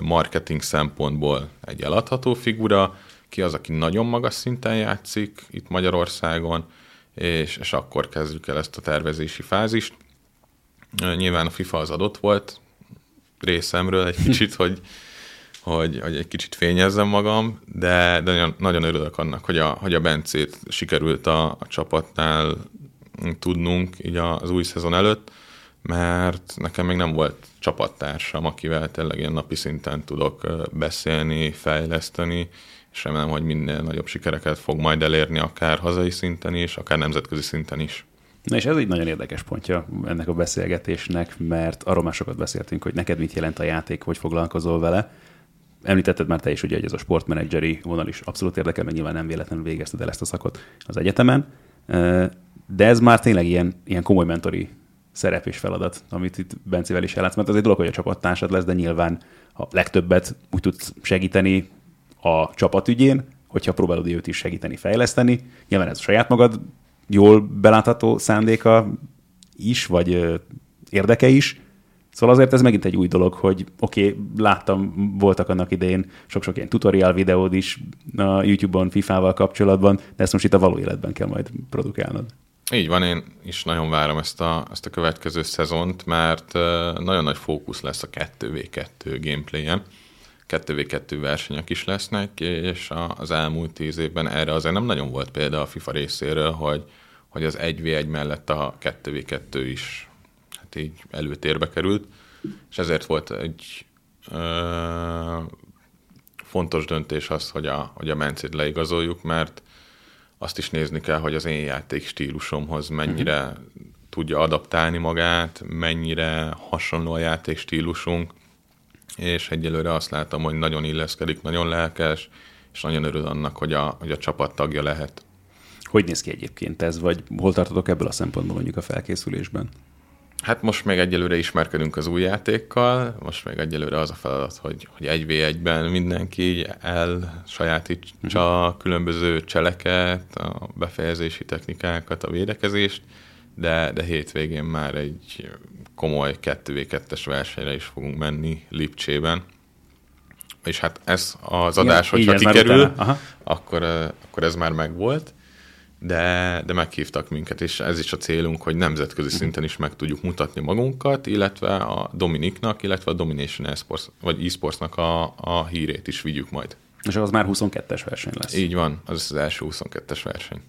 marketing szempontból egy eladható figura, ki az, aki nagyon magas szinten játszik itt Magyarországon, és, és akkor kezdjük el ezt a tervezési fázist. Nyilván a FIFA az adott volt részemről egy kicsit, hogy, hogy, hogy egy kicsit fényezzem magam, de, de nagyon, nagyon örülök annak, hogy a, hogy a Bencét sikerült a, a csapatnál tudnunk így az új szezon előtt, mert nekem még nem volt csapattársam, akivel tényleg ilyen napi szinten tudok beszélni, fejleszteni, és remélem, hogy minél nagyobb sikereket fog majd elérni, akár hazai szinten is, akár nemzetközi szinten is. Na és ez egy nagyon érdekes pontja ennek a beszélgetésnek, mert arról már sokat beszéltünk, hogy neked mit jelent a játék, hogy foglalkozol vele. Említetted már te is, ugye, hogy ez a sportmenedzseri vonal is abszolút érdekel, mert nyilván nem véletlenül végezted el ezt a szakot az egyetemen. De ez már tényleg ilyen, ilyen komoly mentori szerep és feladat, amit itt Bencével is ellátsz, mert az egy dolog, hogy a csapattársad lesz, de nyilván a legtöbbet úgy tudsz segíteni a csapatügyén, hogyha próbálod őt is segíteni, fejleszteni. Nyilván ez a saját magad jól belátható szándéka is, vagy érdeke is. Szóval azért ez megint egy új dolog, hogy oké, okay, láttam, voltak annak idején sok-sok ilyen tutorial videód is a YouTube-on FIFA-val kapcsolatban, de ezt most itt a való életben kell majd produkálnod. Így van, én is nagyon várom ezt a, ezt a következő szezont, mert nagyon nagy fókusz lesz a 2v2 gameplayen. 2v2 versenyek is lesznek, és az elmúlt tíz évben erre azért nem nagyon volt példa a FIFA részéről, hogy, hogy az 1v1 mellett a 2v2 is így előtérbe került, és ezért volt egy ö, fontos döntés az, hogy a, hogy a Mencét leigazoljuk, mert azt is nézni kell, hogy az én játék stílusomhoz mennyire uh-huh. tudja adaptálni magát, mennyire hasonló a játék stílusunk, és egyelőre azt látom, hogy nagyon illeszkedik, nagyon lelkes, és nagyon örül annak, hogy a, hogy a csapat tagja lehet. Hogy néz ki egyébként ez, vagy hol tartotok ebből a szempontból mondjuk a felkészülésben? Hát most még egyelőre ismerkedünk az új játékkal, most még egyelőre az a feladat, hogy, hogy egy v egyben mindenki el sajátítsa uh-huh. különböző cseleket, a befejezési technikákat, a védekezést, de, de hétvégén már egy komoly 2v2-es versenyre is fogunk menni Lipcsében. És hát ez az adás, Igen, hogyha kikerül, akkor, akkor ez már megvolt, de, de meghívtak minket, és ez is a célunk, hogy nemzetközi szinten is meg tudjuk mutatni magunkat, illetve a Dominiknak, illetve a Domination Esports, vagy eSportsnak a, a hírét is vigyük majd. És az már 22-es verseny lesz. Így van, az az első 22-es verseny.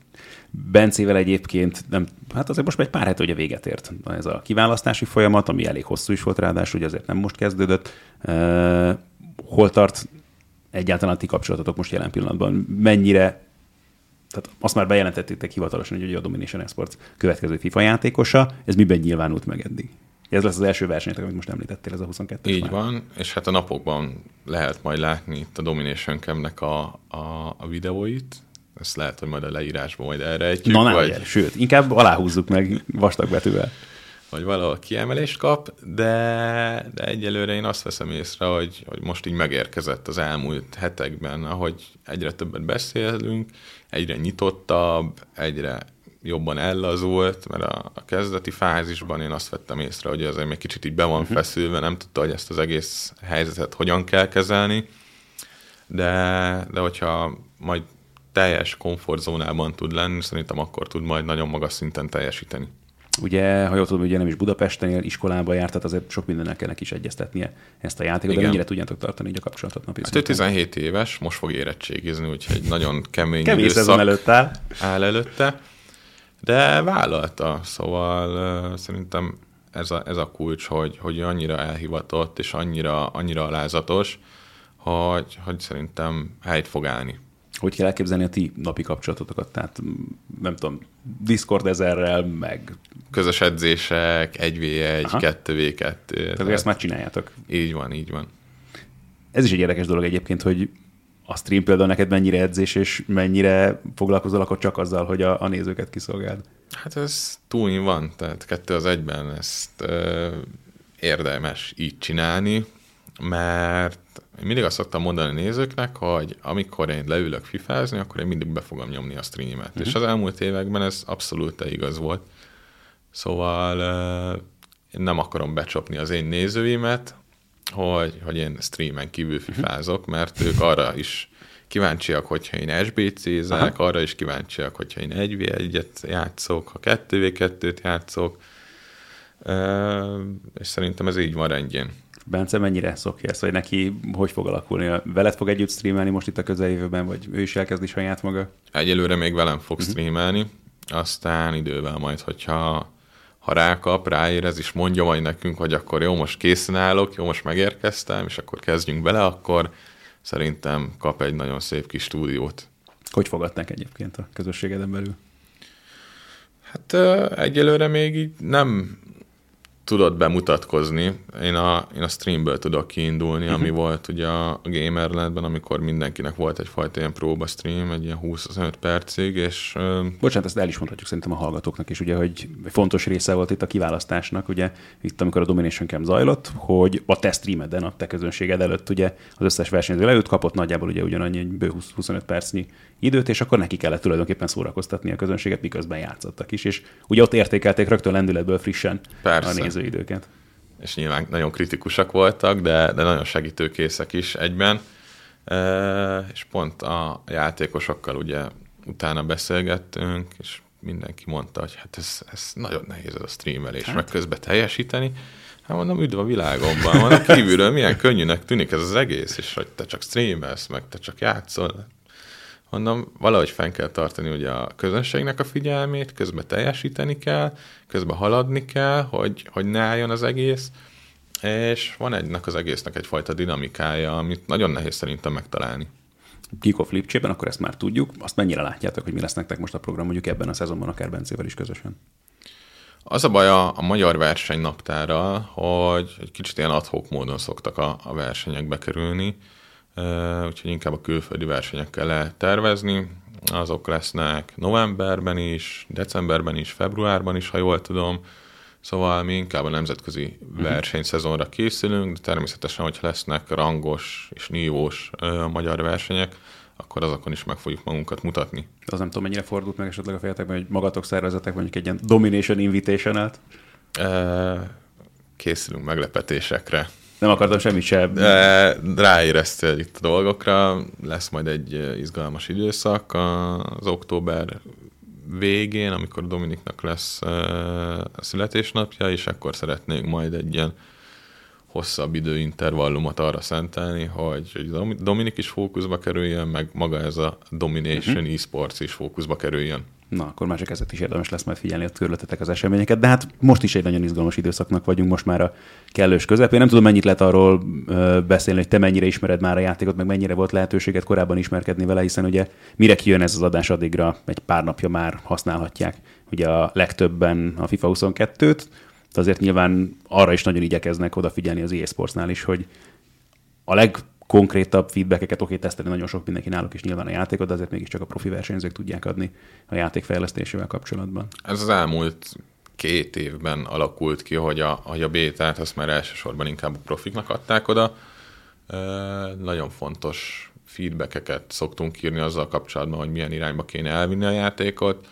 Bencével egyébként, nem, hát azért most már egy pár hete ugye véget ért ez a kiválasztási folyamat, ami elég hosszú is volt ráadásul, ugye azért nem most kezdődött. Uh, hol tart egyáltalán ti kapcsolatotok most jelen pillanatban? Mennyire tehát azt már bejelentettétek hivatalosan, hogy a Domination Esports következő FIFA játékosa, ez miben nyilvánult meg eddig? Ez lesz az első verseny, amit most említettél, ez a 22 Így már. van, és hát a napokban lehet majd látni itt a Domination Camp-nek a, a, a videóit, ezt lehet, hogy majd a leírásban majd erre egy. Na, nem, vagy... sőt, inkább aláhúzzuk meg vastag betűvel. Vagy valahol kiemelést kap, de, de egyelőre én azt veszem észre, hogy, hogy most így megérkezett az elmúlt hetekben, ahogy egyre többet beszélünk, egyre nyitottabb, egyre jobban ellazult, mert a, a kezdeti fázisban én azt vettem észre, hogy azért még kicsit így be van uh-huh. feszülve, nem tudta, hogy ezt az egész helyzetet hogyan kell kezelni, de, de hogyha majd teljes komfortzónában tud lenni, szerintem akkor tud majd nagyon magas szinten teljesíteni. Ugye, ha jól tudom, ugye nem is Budapesten iskolába járt, tehát azért sok mindennel kell neki is egyeztetnie ezt a játékot, Igen. de mennyire tudjátok tartani így a kapcsolatot napi Hát ő 17 éves, most fog érettségizni, úgyhogy nagyon kemény Kemény szezon előtt áll. áll előtte, de vállalta, szóval uh, szerintem ez a, ez a kulcs, hogy, hogy annyira elhivatott és annyira, annyira alázatos, hogy, hogy szerintem helyt fog állni. Hogy kell elképzelni a ti napi kapcsolatotokat? Tehát nem tudom, Discord ezerrel, meg... Közös edzések, 1v1, 2v2. Tehát ezt már csináljátok. Így van, így van. Ez is egy érdekes dolog egyébként, hogy a stream például neked mennyire edzés, és mennyire foglalkozol akkor csak azzal, hogy a, a nézőket kiszolgáld? Hát ez túl van, tehát kettő az egyben ezt ö, érdemes így csinálni, mert én mindig azt szoktam mondani a nézőknek, hogy amikor én leülök fifázni, akkor én mindig be fogom nyomni a streamet. Uh-huh. És az elmúlt években ez abszolút igaz volt. Szóval uh, én nem akarom becsapni az én nézőimet, hogy, hogy én streamen kívül fifázok, mert ők arra is kíváncsiak, hogyha én SBC-zek, arra is kíváncsiak, hogyha én 1v1-et játszok, ha 2v2-t játszok, és szerintem ez így van rendjén. Bence mennyire szokja ezt, vagy neki hogy fog alakulni? Veled fog együtt streamelni most itt a közeljövőben, vagy ő is elkezdi saját maga? Egyelőre még velem fog uh-huh. streamelni, aztán idővel majd, hogyha ha rákap, ráérez, és mondja majd nekünk, hogy akkor jó, most készen állok, jó, most megérkeztem, és akkor kezdjünk bele, akkor szerintem kap egy nagyon szép kis stúdiót. Hogy fogadták egyébként a közösségeden belül? Hát egyelőre még így nem tudott bemutatkozni. Én a, én a streamből tudok kiindulni, uh-huh. ami volt ugye a Gamerlandben, amikor mindenkinek volt egyfajta ilyen próba stream, egy ilyen 20-25 percig, és... Bocsánat, ezt el is mondhatjuk szerintem a hallgatóknak is, ugye, hogy fontos része volt itt a kiválasztásnak, ugye itt, amikor a Domination Camp zajlott, hogy a te streameden, a te közönséged előtt ugye az összes versenyző leült, kapott nagyjából ugye ugyanannyi egy bő 20-25 percnyi időt, és akkor neki kellett tulajdonképpen szórakoztatni a közönséget, miközben játszottak is. És ugye ott értékelték rögtön lendületből frissen Persze. a nézőidőket. És nyilván nagyon kritikusak voltak, de, de nagyon segítőkészek is egyben. E, és pont a játékosokkal ugye utána beszélgettünk, és mindenki mondta, hogy hát ez, ez nagyon nehéz ez a streamelés, hát. meg közben teljesíteni. Hát mondom, üdv a világomban, mondom, kívülről milyen könnyűnek tűnik ez az egész, és hogy te csak streamelsz, meg te csak játszol. Mondom, valahogy fenn kell tartani ugye a közönségnek a figyelmét, közben teljesíteni kell, közben haladni kell, hogy, hogy ne álljon az egész, és van egynek az egésznek egyfajta dinamikája, amit nagyon nehéz szerintem megtalálni. Kickoff Lipcsében, akkor ezt már tudjuk. Azt mennyire látjátok, hogy mi lesz nektek most a program mondjuk ebben a szezonban, akár Bencével is közösen? Az a baj a, a magyar versenynaptára, hogy egy kicsit ilyen adhok módon szoktak a, a versenyek bekerülni, úgyhogy inkább a külföldi versenyekkel lehet tervezni. Azok lesznek novemberben is, decemberben is, februárban is, ha jól tudom. Szóval mi inkább a nemzetközi uh-huh. versenyszezonra készülünk, de természetesen, hogy lesznek rangos és nívós uh, magyar versenyek, akkor azokon is meg fogjuk magunkat mutatni. Az nem tudom, mennyire fordult meg esetleg a fejetekben, hogy magatok szervezetek mondjuk egy ilyen Domination Invitation-át? Uh, készülünk meglepetésekre nem akartam semmit sem. Ráéreztél itt a dolgokra, lesz majd egy izgalmas időszak az október végén, amikor Dominiknak lesz a születésnapja, és akkor szeretnénk majd egy ilyen hosszabb időintervallumot arra szentelni, hogy, hogy Dominik is fókuszba kerüljön, meg maga ez a Domination uh-huh. e-sports is fókuszba kerüljön. Na, akkor már csak ezért is érdemes lesz majd figyelni a körülöttetek az eseményeket, de hát most is egy nagyon izgalmas időszaknak vagyunk, most már a kellős közepén. Nem tudom, mennyit lehet arról beszélni, hogy te mennyire ismered már a játékot, meg mennyire volt lehetőséget korábban ismerkedni vele, hiszen ugye mire kijön ez az adás addigra, egy pár napja már használhatják ugye a legtöbben a FIFA 22-t, de azért nyilván arra is nagyon igyekeznek odafigyelni az e-sportsnál is, hogy a leg konkrétabb feedbackeket, oké, tesztelni nagyon sok mindenki náluk is nyilván a játékot, de azért mégiscsak a profi versenyzők tudják adni a játék fejlesztésével kapcsolatban. Ez az elmúlt két évben alakult ki, hogy a, hogy a bétát azt már elsősorban inkább a profiknak adták oda. E, nagyon fontos feedbackeket szoktunk írni azzal kapcsolatban, hogy milyen irányba kéne elvinni a játékot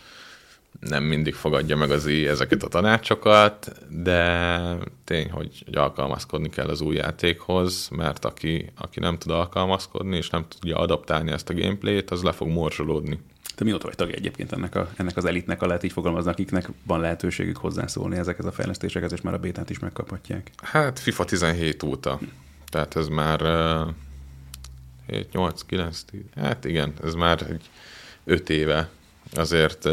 nem mindig fogadja meg az I ezeket a tanácsokat, de tény, hogy, hogy alkalmazkodni kell az új játékhoz, mert aki, aki nem tud alkalmazkodni, és nem tudja adaptálni ezt a gameplayt, az le fog morzsolódni. Te mióta vagy tagja egyébként ennek, a, ennek az elitnek, a lehet így fogalmazni, akiknek van lehetőségük hozzászólni ezekhez a fejlesztésekhez, és már a bétát is megkaphatják? Hát FIFA 17 óta. Tehát ez már uh, 7, 8, 9, 10, hát igen, ez már egy 5 éve. Azért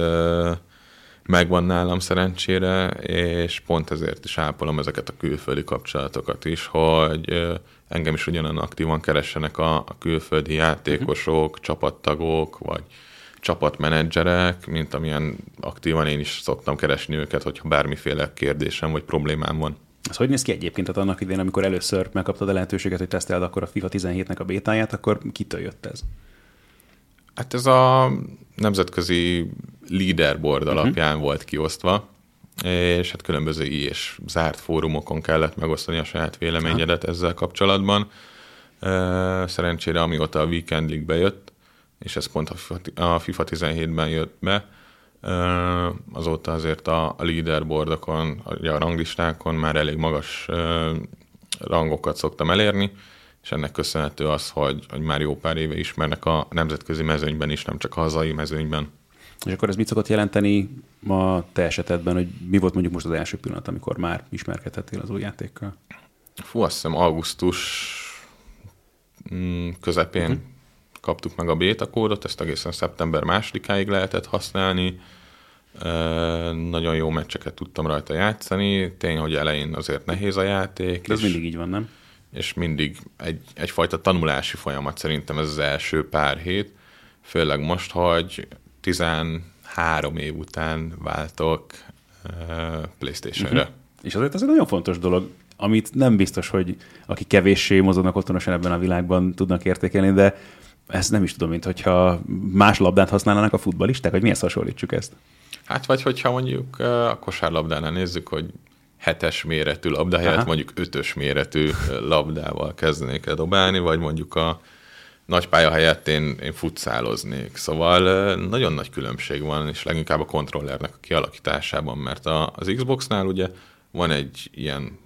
megvan nálam szerencsére, és pont ezért is ápolom ezeket a külföldi kapcsolatokat is, hogy engem is ugyanan aktívan keressenek a, a külföldi játékosok, uh-huh. csapattagok, vagy csapatmenedzserek, mint amilyen aktívan én is szoktam keresni őket, hogyha bármiféle kérdésem vagy problémám van. Ez hogy néz ki egyébként? Tehát annak idén, amikor először megkaptad a lehetőséget, hogy teszteld akkor a FIFA 17-nek a bétáját, akkor kitől jött ez? Hát ez a nemzetközi leaderboard uh-huh. alapján volt kiosztva, és hát különböző és zárt fórumokon kellett megosztani a saját véleményedet ha. ezzel kapcsolatban. Szerencsére amióta a Weekend League bejött, és ez pont a FIFA 17-ben jött be, azóta azért a leaderboardokon, a ranglistákon már elég magas rangokat szoktam elérni, és ennek köszönhető az, hogy, hogy már jó pár éve ismernek a nemzetközi mezőnyben is, nem csak a hazai mezőnyben. És akkor ez mit szokott jelenteni a te esetedben, hogy mi volt mondjuk most az első pillanat, amikor már ismerkedhettél az új játékkal? Fú, azt hiszem augusztus mm, közepén uh-huh. kaptuk meg a beta kódot, ezt egészen szeptember másodikáig lehetett használni. E, nagyon jó meccseket tudtam rajta játszani, tény, hogy elején azért nehéz a játék. De ez mindig így van, nem? És mindig egy, egyfajta tanulási folyamat szerintem ez az első pár hét, főleg most, hogy 13 év után váltok uh, PlayStation-re. Uh-huh. És azért ez egy nagyon fontos dolog, amit nem biztos, hogy aki kevéssé mozognak otthonosan ebben a világban tudnak értékelni, de ezt nem is tudom, mint hogyha más labdát használnának a futballisták, hogy mihez hasonlítsuk ezt? Hát vagy hogyha mondjuk a kosárlabdánál nézzük, hogy hetes méretű helyett Aha. mondjuk ötös méretű labdával kezdenék el dobálni, vagy mondjuk a nagy pálya helyett én, én futszáloznék. Szóval nagyon nagy különbség van, és leginkább a kontrollernek a kialakításában, mert a, az Xboxnál ugye van egy ilyen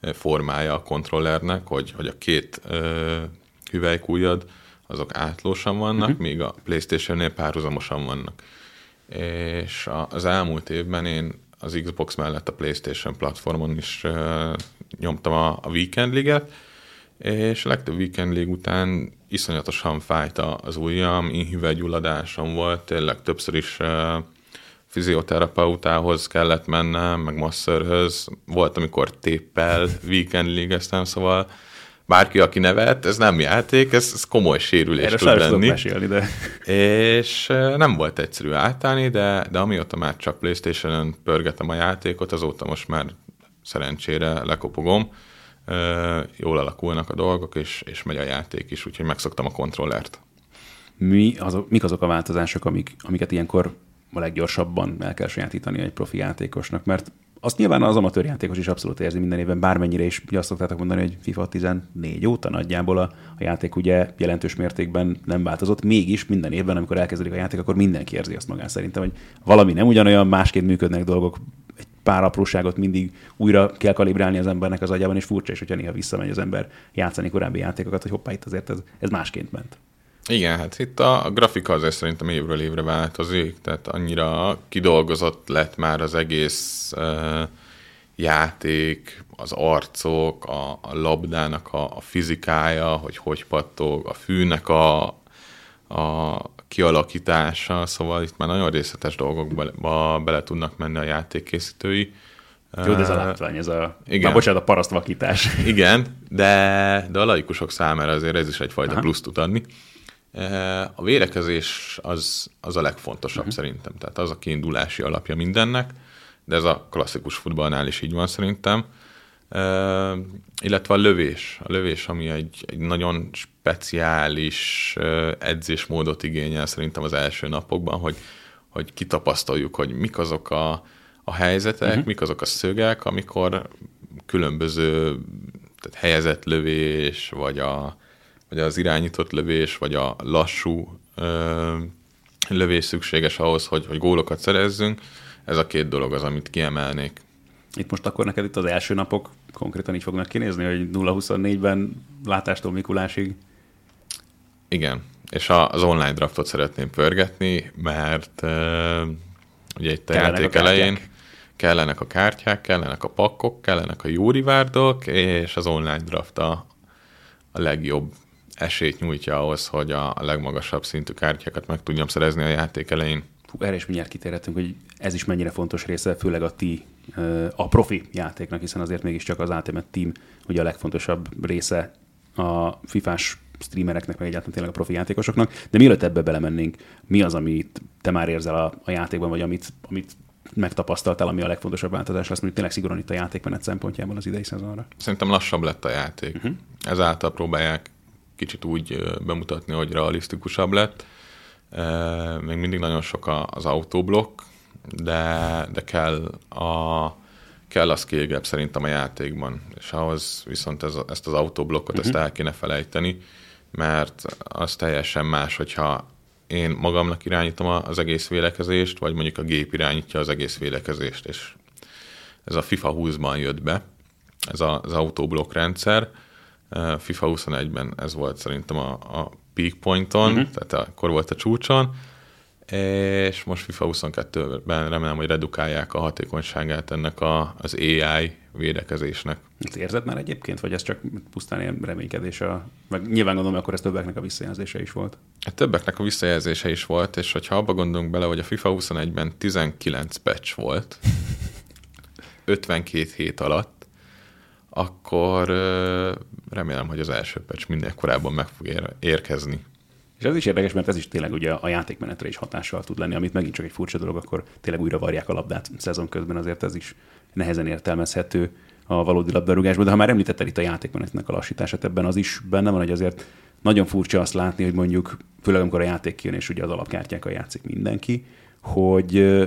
formája a kontrollernek, hogy, hogy a két ö, hüvelykújad azok átlósan vannak, uh-huh. míg a Playstation-nél párhuzamosan vannak. És az elmúlt évben én az Xbox mellett a Playstation platformon is ö, nyomtam a, a Weekend League-et, és a legtöbb Weekend League után iszonyatosan fájt az ujjam, inhüvelygyulladásom volt, tényleg többször is uh, fizioterapeutához kellett mennem, meg masszörhöz. Volt, amikor téppel weekend league szóval bárki, aki nevet, ez nem játék, ez, ez komoly sérülés Erre tud lenni. Mesélni, de... És nem volt egyszerű átállni, de, de amióta már csak Playstation-ön pörgetem a játékot, azóta most már szerencsére lekopogom jól alakulnak a dolgok, és, és megy a játék is, úgyhogy megszoktam a kontrollert. Mi azok, mik azok a változások, amik, amiket ilyenkor a leggyorsabban el kell sajátítani egy profi játékosnak? Mert azt nyilván az amatőr játékos is abszolút érzi minden évben, bármennyire is ugye azt szoktátok mondani, hogy FIFA 14 óta nagyjából a, a játék ugye jelentős mértékben nem változott, mégis minden évben, amikor elkezdődik a játék, akkor mindenki érzi azt magán szerintem, hogy valami nem ugyanolyan, másként működnek dolgok, egy pár apróságot mindig újra kell kalibrálni az embernek az agyában, és furcsa is, hogyha néha visszamegy az ember játszani korábbi játékokat, hogy hoppá, itt azért ez, ez másként ment. Igen, hát itt a, a grafika azért szerintem évről évre változik, tehát annyira kidolgozott lett már az egész uh, játék, az arcok, a, a labdának a, a fizikája, hogy hogy pattog, a fűnek a, a kialakítása, szóval itt már nagyon részletes dolgokba bele tudnak menni a játékkészítői. Jó, de ez a látvány, ez a, igen. Már bocsánat, a parasztvakítás. Igen, de, de a laikusok számára azért ez is egyfajta Aha. pluszt tud adni. A védekezés az, az a legfontosabb uh-huh. szerintem, tehát az a kiindulási alapja mindennek, de ez a klasszikus futballnál is így van szerintem. Uh, illetve a lövés. A lövés, ami egy, egy nagyon speciális uh, edzésmódot igényel szerintem az első napokban, hogy, hogy kitapasztaljuk, hogy mik azok a, a helyzetek, uh-huh. mik azok a szögek, amikor különböző tehát helyezett lövés, vagy, a, vagy az irányított lövés, vagy a lassú uh, lövés szükséges ahhoz, hogy, hogy gólokat szerezzünk. Ez a két dolog az, amit kiemelnék. Itt most akkor neked itt az első napok konkrétan így fognak kinézni, hogy 0-24-ben látástól Mikulásig? Igen, és az online draftot szeretném pörgetni, mert uh, ugye itt a kellenek játék a elején kellenek a kártyák, kellenek a pakkok, kellenek a jó rivárdok, és az online draft a, a legjobb esélyt nyújtja ahhoz, hogy a legmagasabb szintű kártyákat meg tudjam szerezni a játék elején. Fú, erre is mindjárt kitérhetünk, hogy ez is mennyire fontos része, főleg a ti, a profi játéknak, hiszen azért mégiscsak az Ultimate Team ugye a legfontosabb része a fifás streamereknek, meg egyáltalán tényleg a profi játékosoknak. De mielőtt ebbe belemennénk, mi az, amit te már érzel a, a játékban, vagy amit, amit megtapasztaltál, ami a legfontosabb változás lesz, mondjuk tényleg szigorúan itt a játékmenet szempontjából az idei szezonra? Szerintem lassabb lett a játék. Uh-huh. Ezáltal próbálják kicsit úgy bemutatni, hogy realisztikusabb lett. Még mindig nagyon sok az autóblokk, de, de kell a, kell a skill szerintem a játékban, és ahhoz viszont ez, ezt az autóblokkot, uh-huh. ezt mhm. el kéne felejteni, mert az teljesen más, hogyha én magamnak irányítom az egész vélekezést, vagy mondjuk a gép irányítja az egész vélekezést, és ez a FIFA 20-ban jött be, ez a, az autóblokk rendszer, FIFA 21-ben ez volt szerintem a, a peak pointon, uh-huh. tehát akkor volt a csúcson, és most FIFA 22-ben remélem, hogy redukálják a hatékonyságát ennek a, az AI védekezésnek. Ezt érzed már egyébként, vagy ez csak pusztán ilyen reménykedés? A... Meg nyilván gondolom, akkor ez többeknek a visszajelzése is volt. Hát többeknek a visszajelzése is volt, és hogyha abba gondolunk bele, hogy a FIFA 21-ben 19 patch volt, 52 hét alatt, akkor remélem, hogy az első patch minél korábban meg fog ér- érkezni. És ez is érdekes, mert ez is tényleg ugye a játékmenetre is hatással tud lenni, amit megint csak egy furcsa dolog, akkor tényleg újra varják a labdát szezon közben, azért ez is nehezen értelmezhető a valódi labdarúgásban. De ha már említetted itt a játékmenetnek a lassítását, ebben az is benne van, hogy azért nagyon furcsa azt látni, hogy mondjuk, főleg amikor a játék kijön, és ugye az alapkártyákkal játszik mindenki, hogy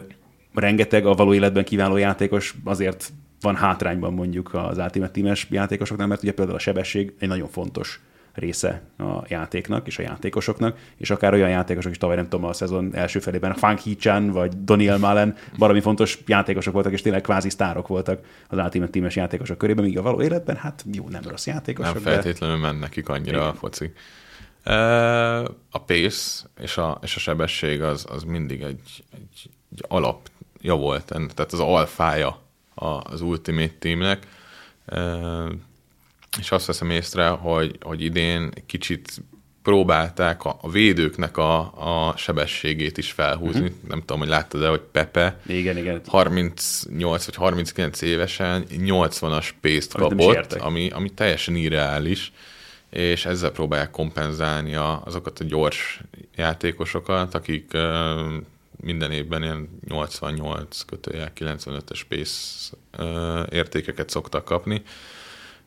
rengeteg a való életben kiváló játékos azért van hátrányban mondjuk az Ultimate Team-es játékosoknál, mert ugye például a sebesség egy nagyon fontos része a játéknak és a játékosoknak, és akár olyan játékosok is tavaly nem tudom, a szezon első felében Fang Hee-chan vagy Daniel Malen valami fontos játékosok voltak, és tényleg kvázi sztárok voltak az Ultimate Team-es játékosok körében, míg a való életben, hát jó, nem rossz játékosok. Nem feltétlenül de... mennek nekik annyira Igen. a foci. A pace és a, és a sebesség az, az mindig egy, egy, egy alapja volt, tehát az alfája az Ultimate Teamnek és azt veszem észre, hogy, hogy idén kicsit próbálták a, a védőknek a, a sebességét is felhúzni. Uh-huh. Nem tudom, hogy láttad-e, hogy Pepe igen, igen. 38 vagy 39 évesen 80-as pénzt kapott, ami, ami teljesen irreális, és ezzel próbálják kompenzálni a, azokat a gyors játékosokat, akik minden évben ilyen 88 kötőjel 95-es pace uh, értékeket szoktak kapni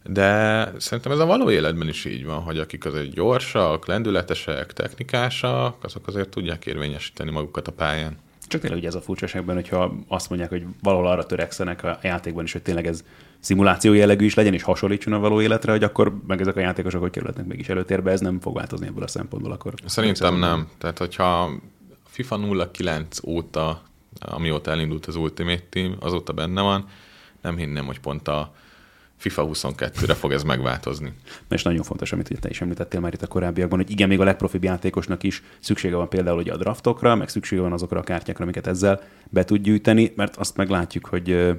de szerintem ez a való életben is így van, hogy akik azért gyorsak, lendületesek, technikásak, azok azért tudják érvényesíteni magukat a pályán. Csak tényleg ugye ez a furcsaságban, hogyha azt mondják, hogy valahol arra törekszenek a játékban is, hogy tényleg ez szimuláció jellegű is legyen, és hasonlítson a való életre, hogy akkor meg ezek a játékosok hogy kerülhetnek mégis előtérbe, ez nem fog változni ebből a szempontból akkor. Szerintem nem. Tehát, hogyha FIFA 09 óta, amióta elindult az Ultimate Team, azóta benne van, nem hinném, hogy pont a FIFA 22-re fog ez megváltozni. És nagyon fontos, amit te is említettél már itt a korábbiakban, hogy igen, még a legprofibb játékosnak is szüksége van például hogy a draftokra, meg szüksége van azokra a kártyákra, amiket ezzel be tud gyűjteni, mert azt meglátjuk, hogy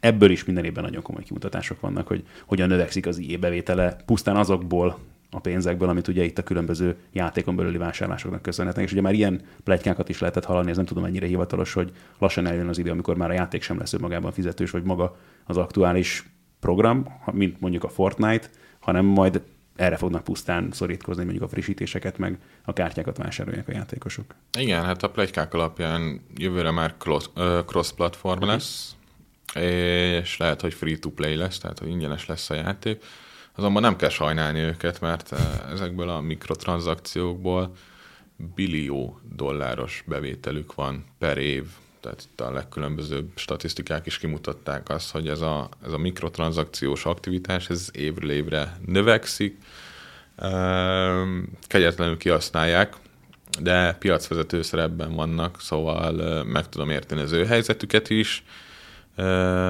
ebből is minden évben nagyon komoly kimutatások vannak, hogy hogyan növekszik az IE bevétele pusztán azokból a pénzekből, amit ugye itt a különböző játékon belüli vásárlásoknak köszönhetnek. És ugye már ilyen plegykákat is lehetett hallani, ez nem tudom mennyire hivatalos, hogy lassan eljön az idő, amikor már a játék sem lesz önmagában fizetős, vagy maga az aktuális program, mint mondjuk a Fortnite, hanem majd erre fognak pusztán szorítkozni, mondjuk a frissítéseket, meg a kártyákat vásárolják a játékosok. Igen, hát a plegykák alapján jövőre már cross-platform lesz, és lehet, hogy free-to-play lesz, tehát hogy ingyenes lesz a játék. Azonban nem kell sajnálni őket, mert ezekből a mikrotranszakciókból billió dolláros bevételük van per év. Tehát itt a legkülönbözőbb statisztikák is kimutatták azt, hogy ez a, ez a mikrotranszakciós aktivitás, ez évről évre növekszik, kegyetlenül kihasználják, de piacvezető szerepben vannak, szóval meg tudom érteni az ő helyzetüket is,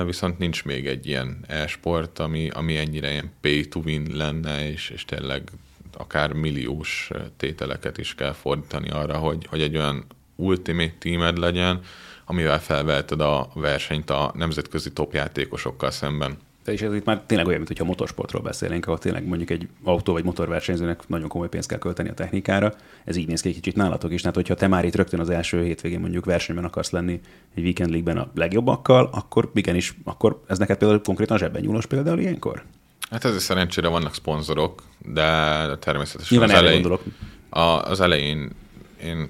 viszont nincs még egy ilyen e-sport, ami, ami ennyire ilyen pay to win lenne, és, és tényleg akár milliós tételeket is kell fordítani arra, hogy, hogy egy olyan ultimate teamed legyen, amivel felveheted a versenyt a nemzetközi topjátékosokkal szemben. És ez itt már tényleg olyan, mintha motorsportról beszélnénk, ahol tényleg mondjuk egy autó vagy motorversenyzőnek nagyon komoly pénzt kell költeni a technikára. Ez így néz ki egy kicsit nálatok is. Tehát, hogyha te már itt rögtön az első hétvégén mondjuk versenyben akarsz lenni egy Weekend League-ben a legjobbakkal, akkor igenis, akkor ez neked például konkrétan zsebben nyúlós például ilyenkor? Hát ez szerencsére vannak szponzorok, de természetesen Nyilván az elején, a, az elején én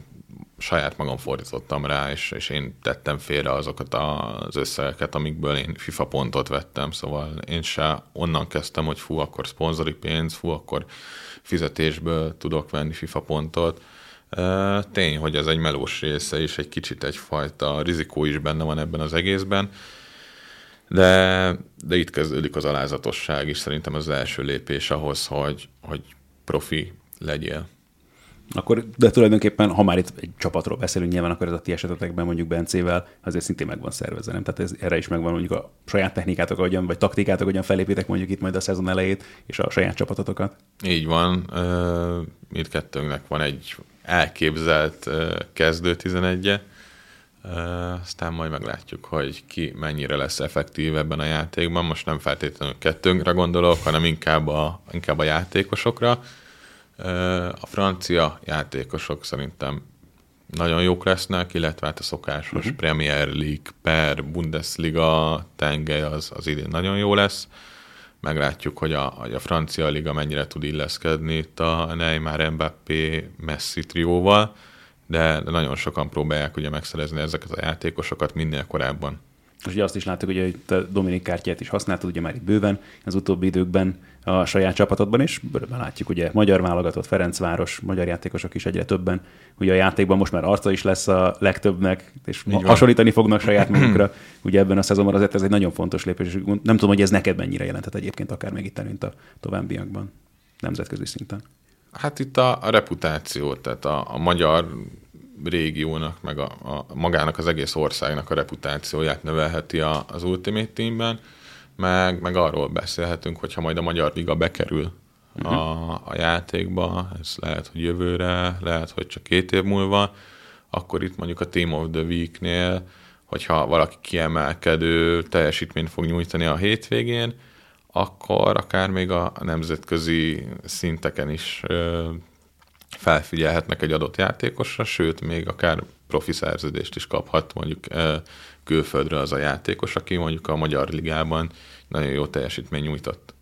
saját magam fordítottam rá, és, és én tettem félre azokat az összegeket, amikből én FIFA pontot vettem, szóval én se onnan kezdtem, hogy fú, akkor szponzori pénz, fú, akkor fizetésből tudok venni FIFA pontot. Tény, hogy ez egy melós része, és egy kicsit egyfajta rizikó is benne van ebben az egészben, de, de itt kezdődik az alázatosság is, szerintem az első lépés ahhoz, hogy, hogy profi legyél. Akkor, de tulajdonképpen, ha már itt egy csapatról beszélünk, nyilván akkor ez a ti esetetekben mondjuk Bencével azért szintén meg van szervezve, nem? Tehát ez, erre is megvan mondjuk a saját technikátok, hogyan, vagy taktikátok, hogyan felépítek mondjuk itt majd a szezon elejét, és a saját csapatotokat. Így van. Mindkettőnknek van egy elképzelt kezdő 11-je, aztán majd meglátjuk, hogy ki mennyire lesz effektív ebben a játékban. Most nem feltétlenül kettőnkre gondolok, hanem inkább a, inkább a játékosokra a francia játékosok szerintem nagyon jók lesznek, illetve hát a szokásos uh-huh. Premier League per Bundesliga tengely az, az idén nagyon jó lesz. Meglátjuk, hogy a, hogy a francia liga mennyire tud illeszkedni itt a Neymar, Mbappé, Messi trióval, de, de nagyon sokan próbálják ugye megszerezni ezeket a játékosokat minél korábban. És ugye azt is láttuk, hogy te Dominik kártyát is használtad, ugye már itt bőven az utóbbi időkben a saját csapatodban is. Bőven látjuk, ugye magyar válogatott, Ferencváros, magyar játékosok is egyre többen. Ugye a játékban most már arca is lesz a legtöbbnek, és hasonlítani fognak saját magukra. Ugye ebben a szezonban azért ez egy nagyon fontos lépés, és nem tudom, hogy ez neked mennyire jelentett egyébként akár még itt, mint a továbbiakban, nemzetközi szinten. Hát itt a, a reputáció, tehát a, a magyar régiónak, meg a, a magának az egész országnak a reputációját növelheti a, az Ultimate Teamben, meg, meg arról beszélhetünk, hogyha majd a Magyar Liga bekerül a, a játékba, ez lehet, hogy jövőre, lehet, hogy csak két év múlva, akkor itt mondjuk a Team of the Week-nél, hogyha valaki kiemelkedő teljesítményt fog nyújtani a hétvégén, akkor akár még a nemzetközi szinteken is felfigyelhetnek egy adott játékosra, sőt, még akár profi szerződést is kaphat mondjuk külföldre az a játékos, aki mondjuk a Magyar Ligában nagyon jó teljesítmény nyújtott.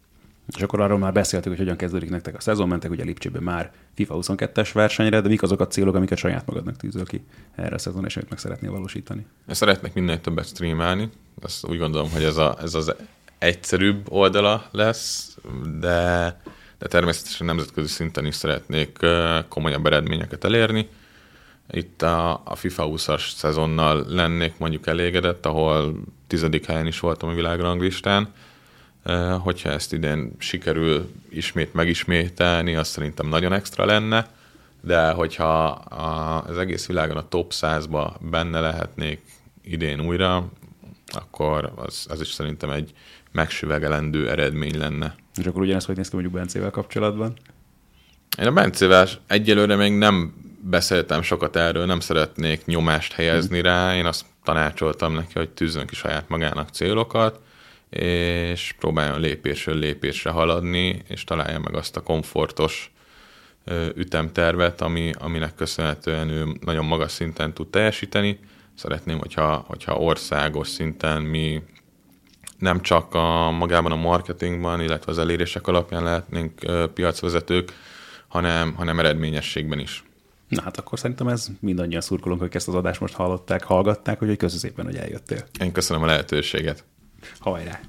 És akkor arról már beszéltük, hogy hogyan kezdődik nektek a szezon, mentek ugye Lipcsében már FIFA 22-es versenyre, de mik azok a célok, amiket saját magadnak tűzöl ki erre a szezon, és amit meg szeretnél valósítani? Szeretnék minél többet streamálni, azt úgy gondolom, hogy ez, a, ez az egyszerűbb oldala lesz, de de természetesen nemzetközi szinten is szeretnék komolyabb eredményeket elérni. Itt a, a FIFA 20-as szezonnal lennék mondjuk elégedett, ahol tizedik helyen is voltam a világranglistán. Hogyha ezt idén sikerül ismét megismételni, az szerintem nagyon extra lenne, de hogyha az egész világon a top 100-ba benne lehetnék idén újra, akkor az, az is szerintem egy megsüvegelendő eredmény lenne. És akkor ugyanezt hogy néz ki mondjuk Bencével kapcsolatban? Én a Bencével egyelőre még nem beszéltem sokat erről, nem szeretnék nyomást helyezni rá. Én azt tanácsoltam neki, hogy tűzön ki saját magának célokat, és próbáljon lépésről lépésre haladni, és találja meg azt a komfortos ütemtervet, ami, aminek köszönhetően ő nagyon magas szinten tud teljesíteni. Szeretném, hogyha, hogyha országos szinten mi nem csak a, magában a marketingban, illetve az elérések alapján lehetnénk piacvezetők, hanem, hanem eredményességben is. Na hát akkor szerintem ez mindannyian szurkolunk, hogy ezt az adást most hallották, hallgatták, hogy köszönöm szépen, hogy eljöttél. Én köszönöm a lehetőséget. Hajrá!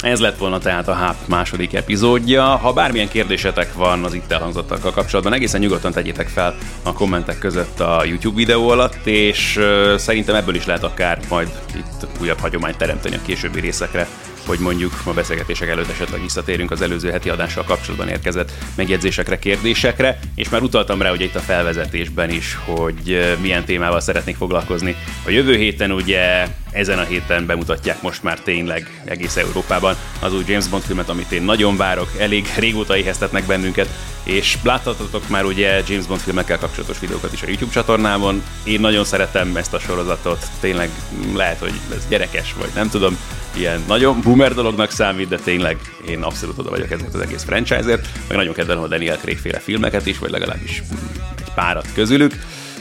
Ez lett volna tehát a HAP második epizódja. Ha bármilyen kérdésetek van az itt elhangzottakkal kapcsolatban, egészen nyugodtan tegyétek fel a kommentek között a YouTube videó alatt, és szerintem ebből is lehet akár majd itt újabb hagyományt teremteni a későbbi részekre hogy mondjuk a beszélgetések előtt esetleg visszatérünk az előző heti adással kapcsolatban érkezett megjegyzésekre, kérdésekre, és már utaltam rá ugye itt a felvezetésben is, hogy milyen témával szeretnék foglalkozni. A jövő héten ugye ezen a héten bemutatják most már tényleg egész Európában az új James Bond filmet, amit én nagyon várok, elég régóta éheztetnek bennünket, és láthatatok már ugye James Bond filmekkel kapcsolatos videókat is a YouTube csatornámon. Én nagyon szeretem ezt a sorozatot, tényleg lehet, hogy ez gyerekes, vagy nem tudom, ilyen nagyon boomer dolognak számít, de tényleg én abszolút oda vagyok ezért az egész franchise-ért, meg nagyon kedvelem a Daniel Craig féle filmeket is, vagy legalábbis egy párat közülük.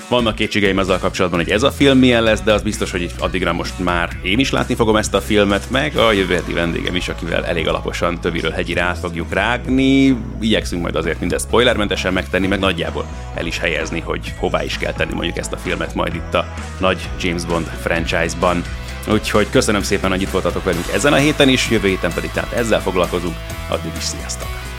Vannak kétségeim azzal kapcsolatban, hogy ez a film milyen lesz, de az biztos, hogy addigra most már én is látni fogom ezt a filmet, meg a jövő heti vendégem is, akivel elég alaposan töviről hegyire át fogjuk rágni. Igyekszünk majd azért mindezt spoilermentesen megtenni, meg nagyjából el is helyezni, hogy hová is kell tenni mondjuk ezt a filmet majd itt a nagy James Bond franchise-ban. Úgyhogy köszönöm szépen, hogy itt voltatok velünk ezen a héten is, jövő héten pedig tehát ezzel foglalkozunk. Addig is sziasztok!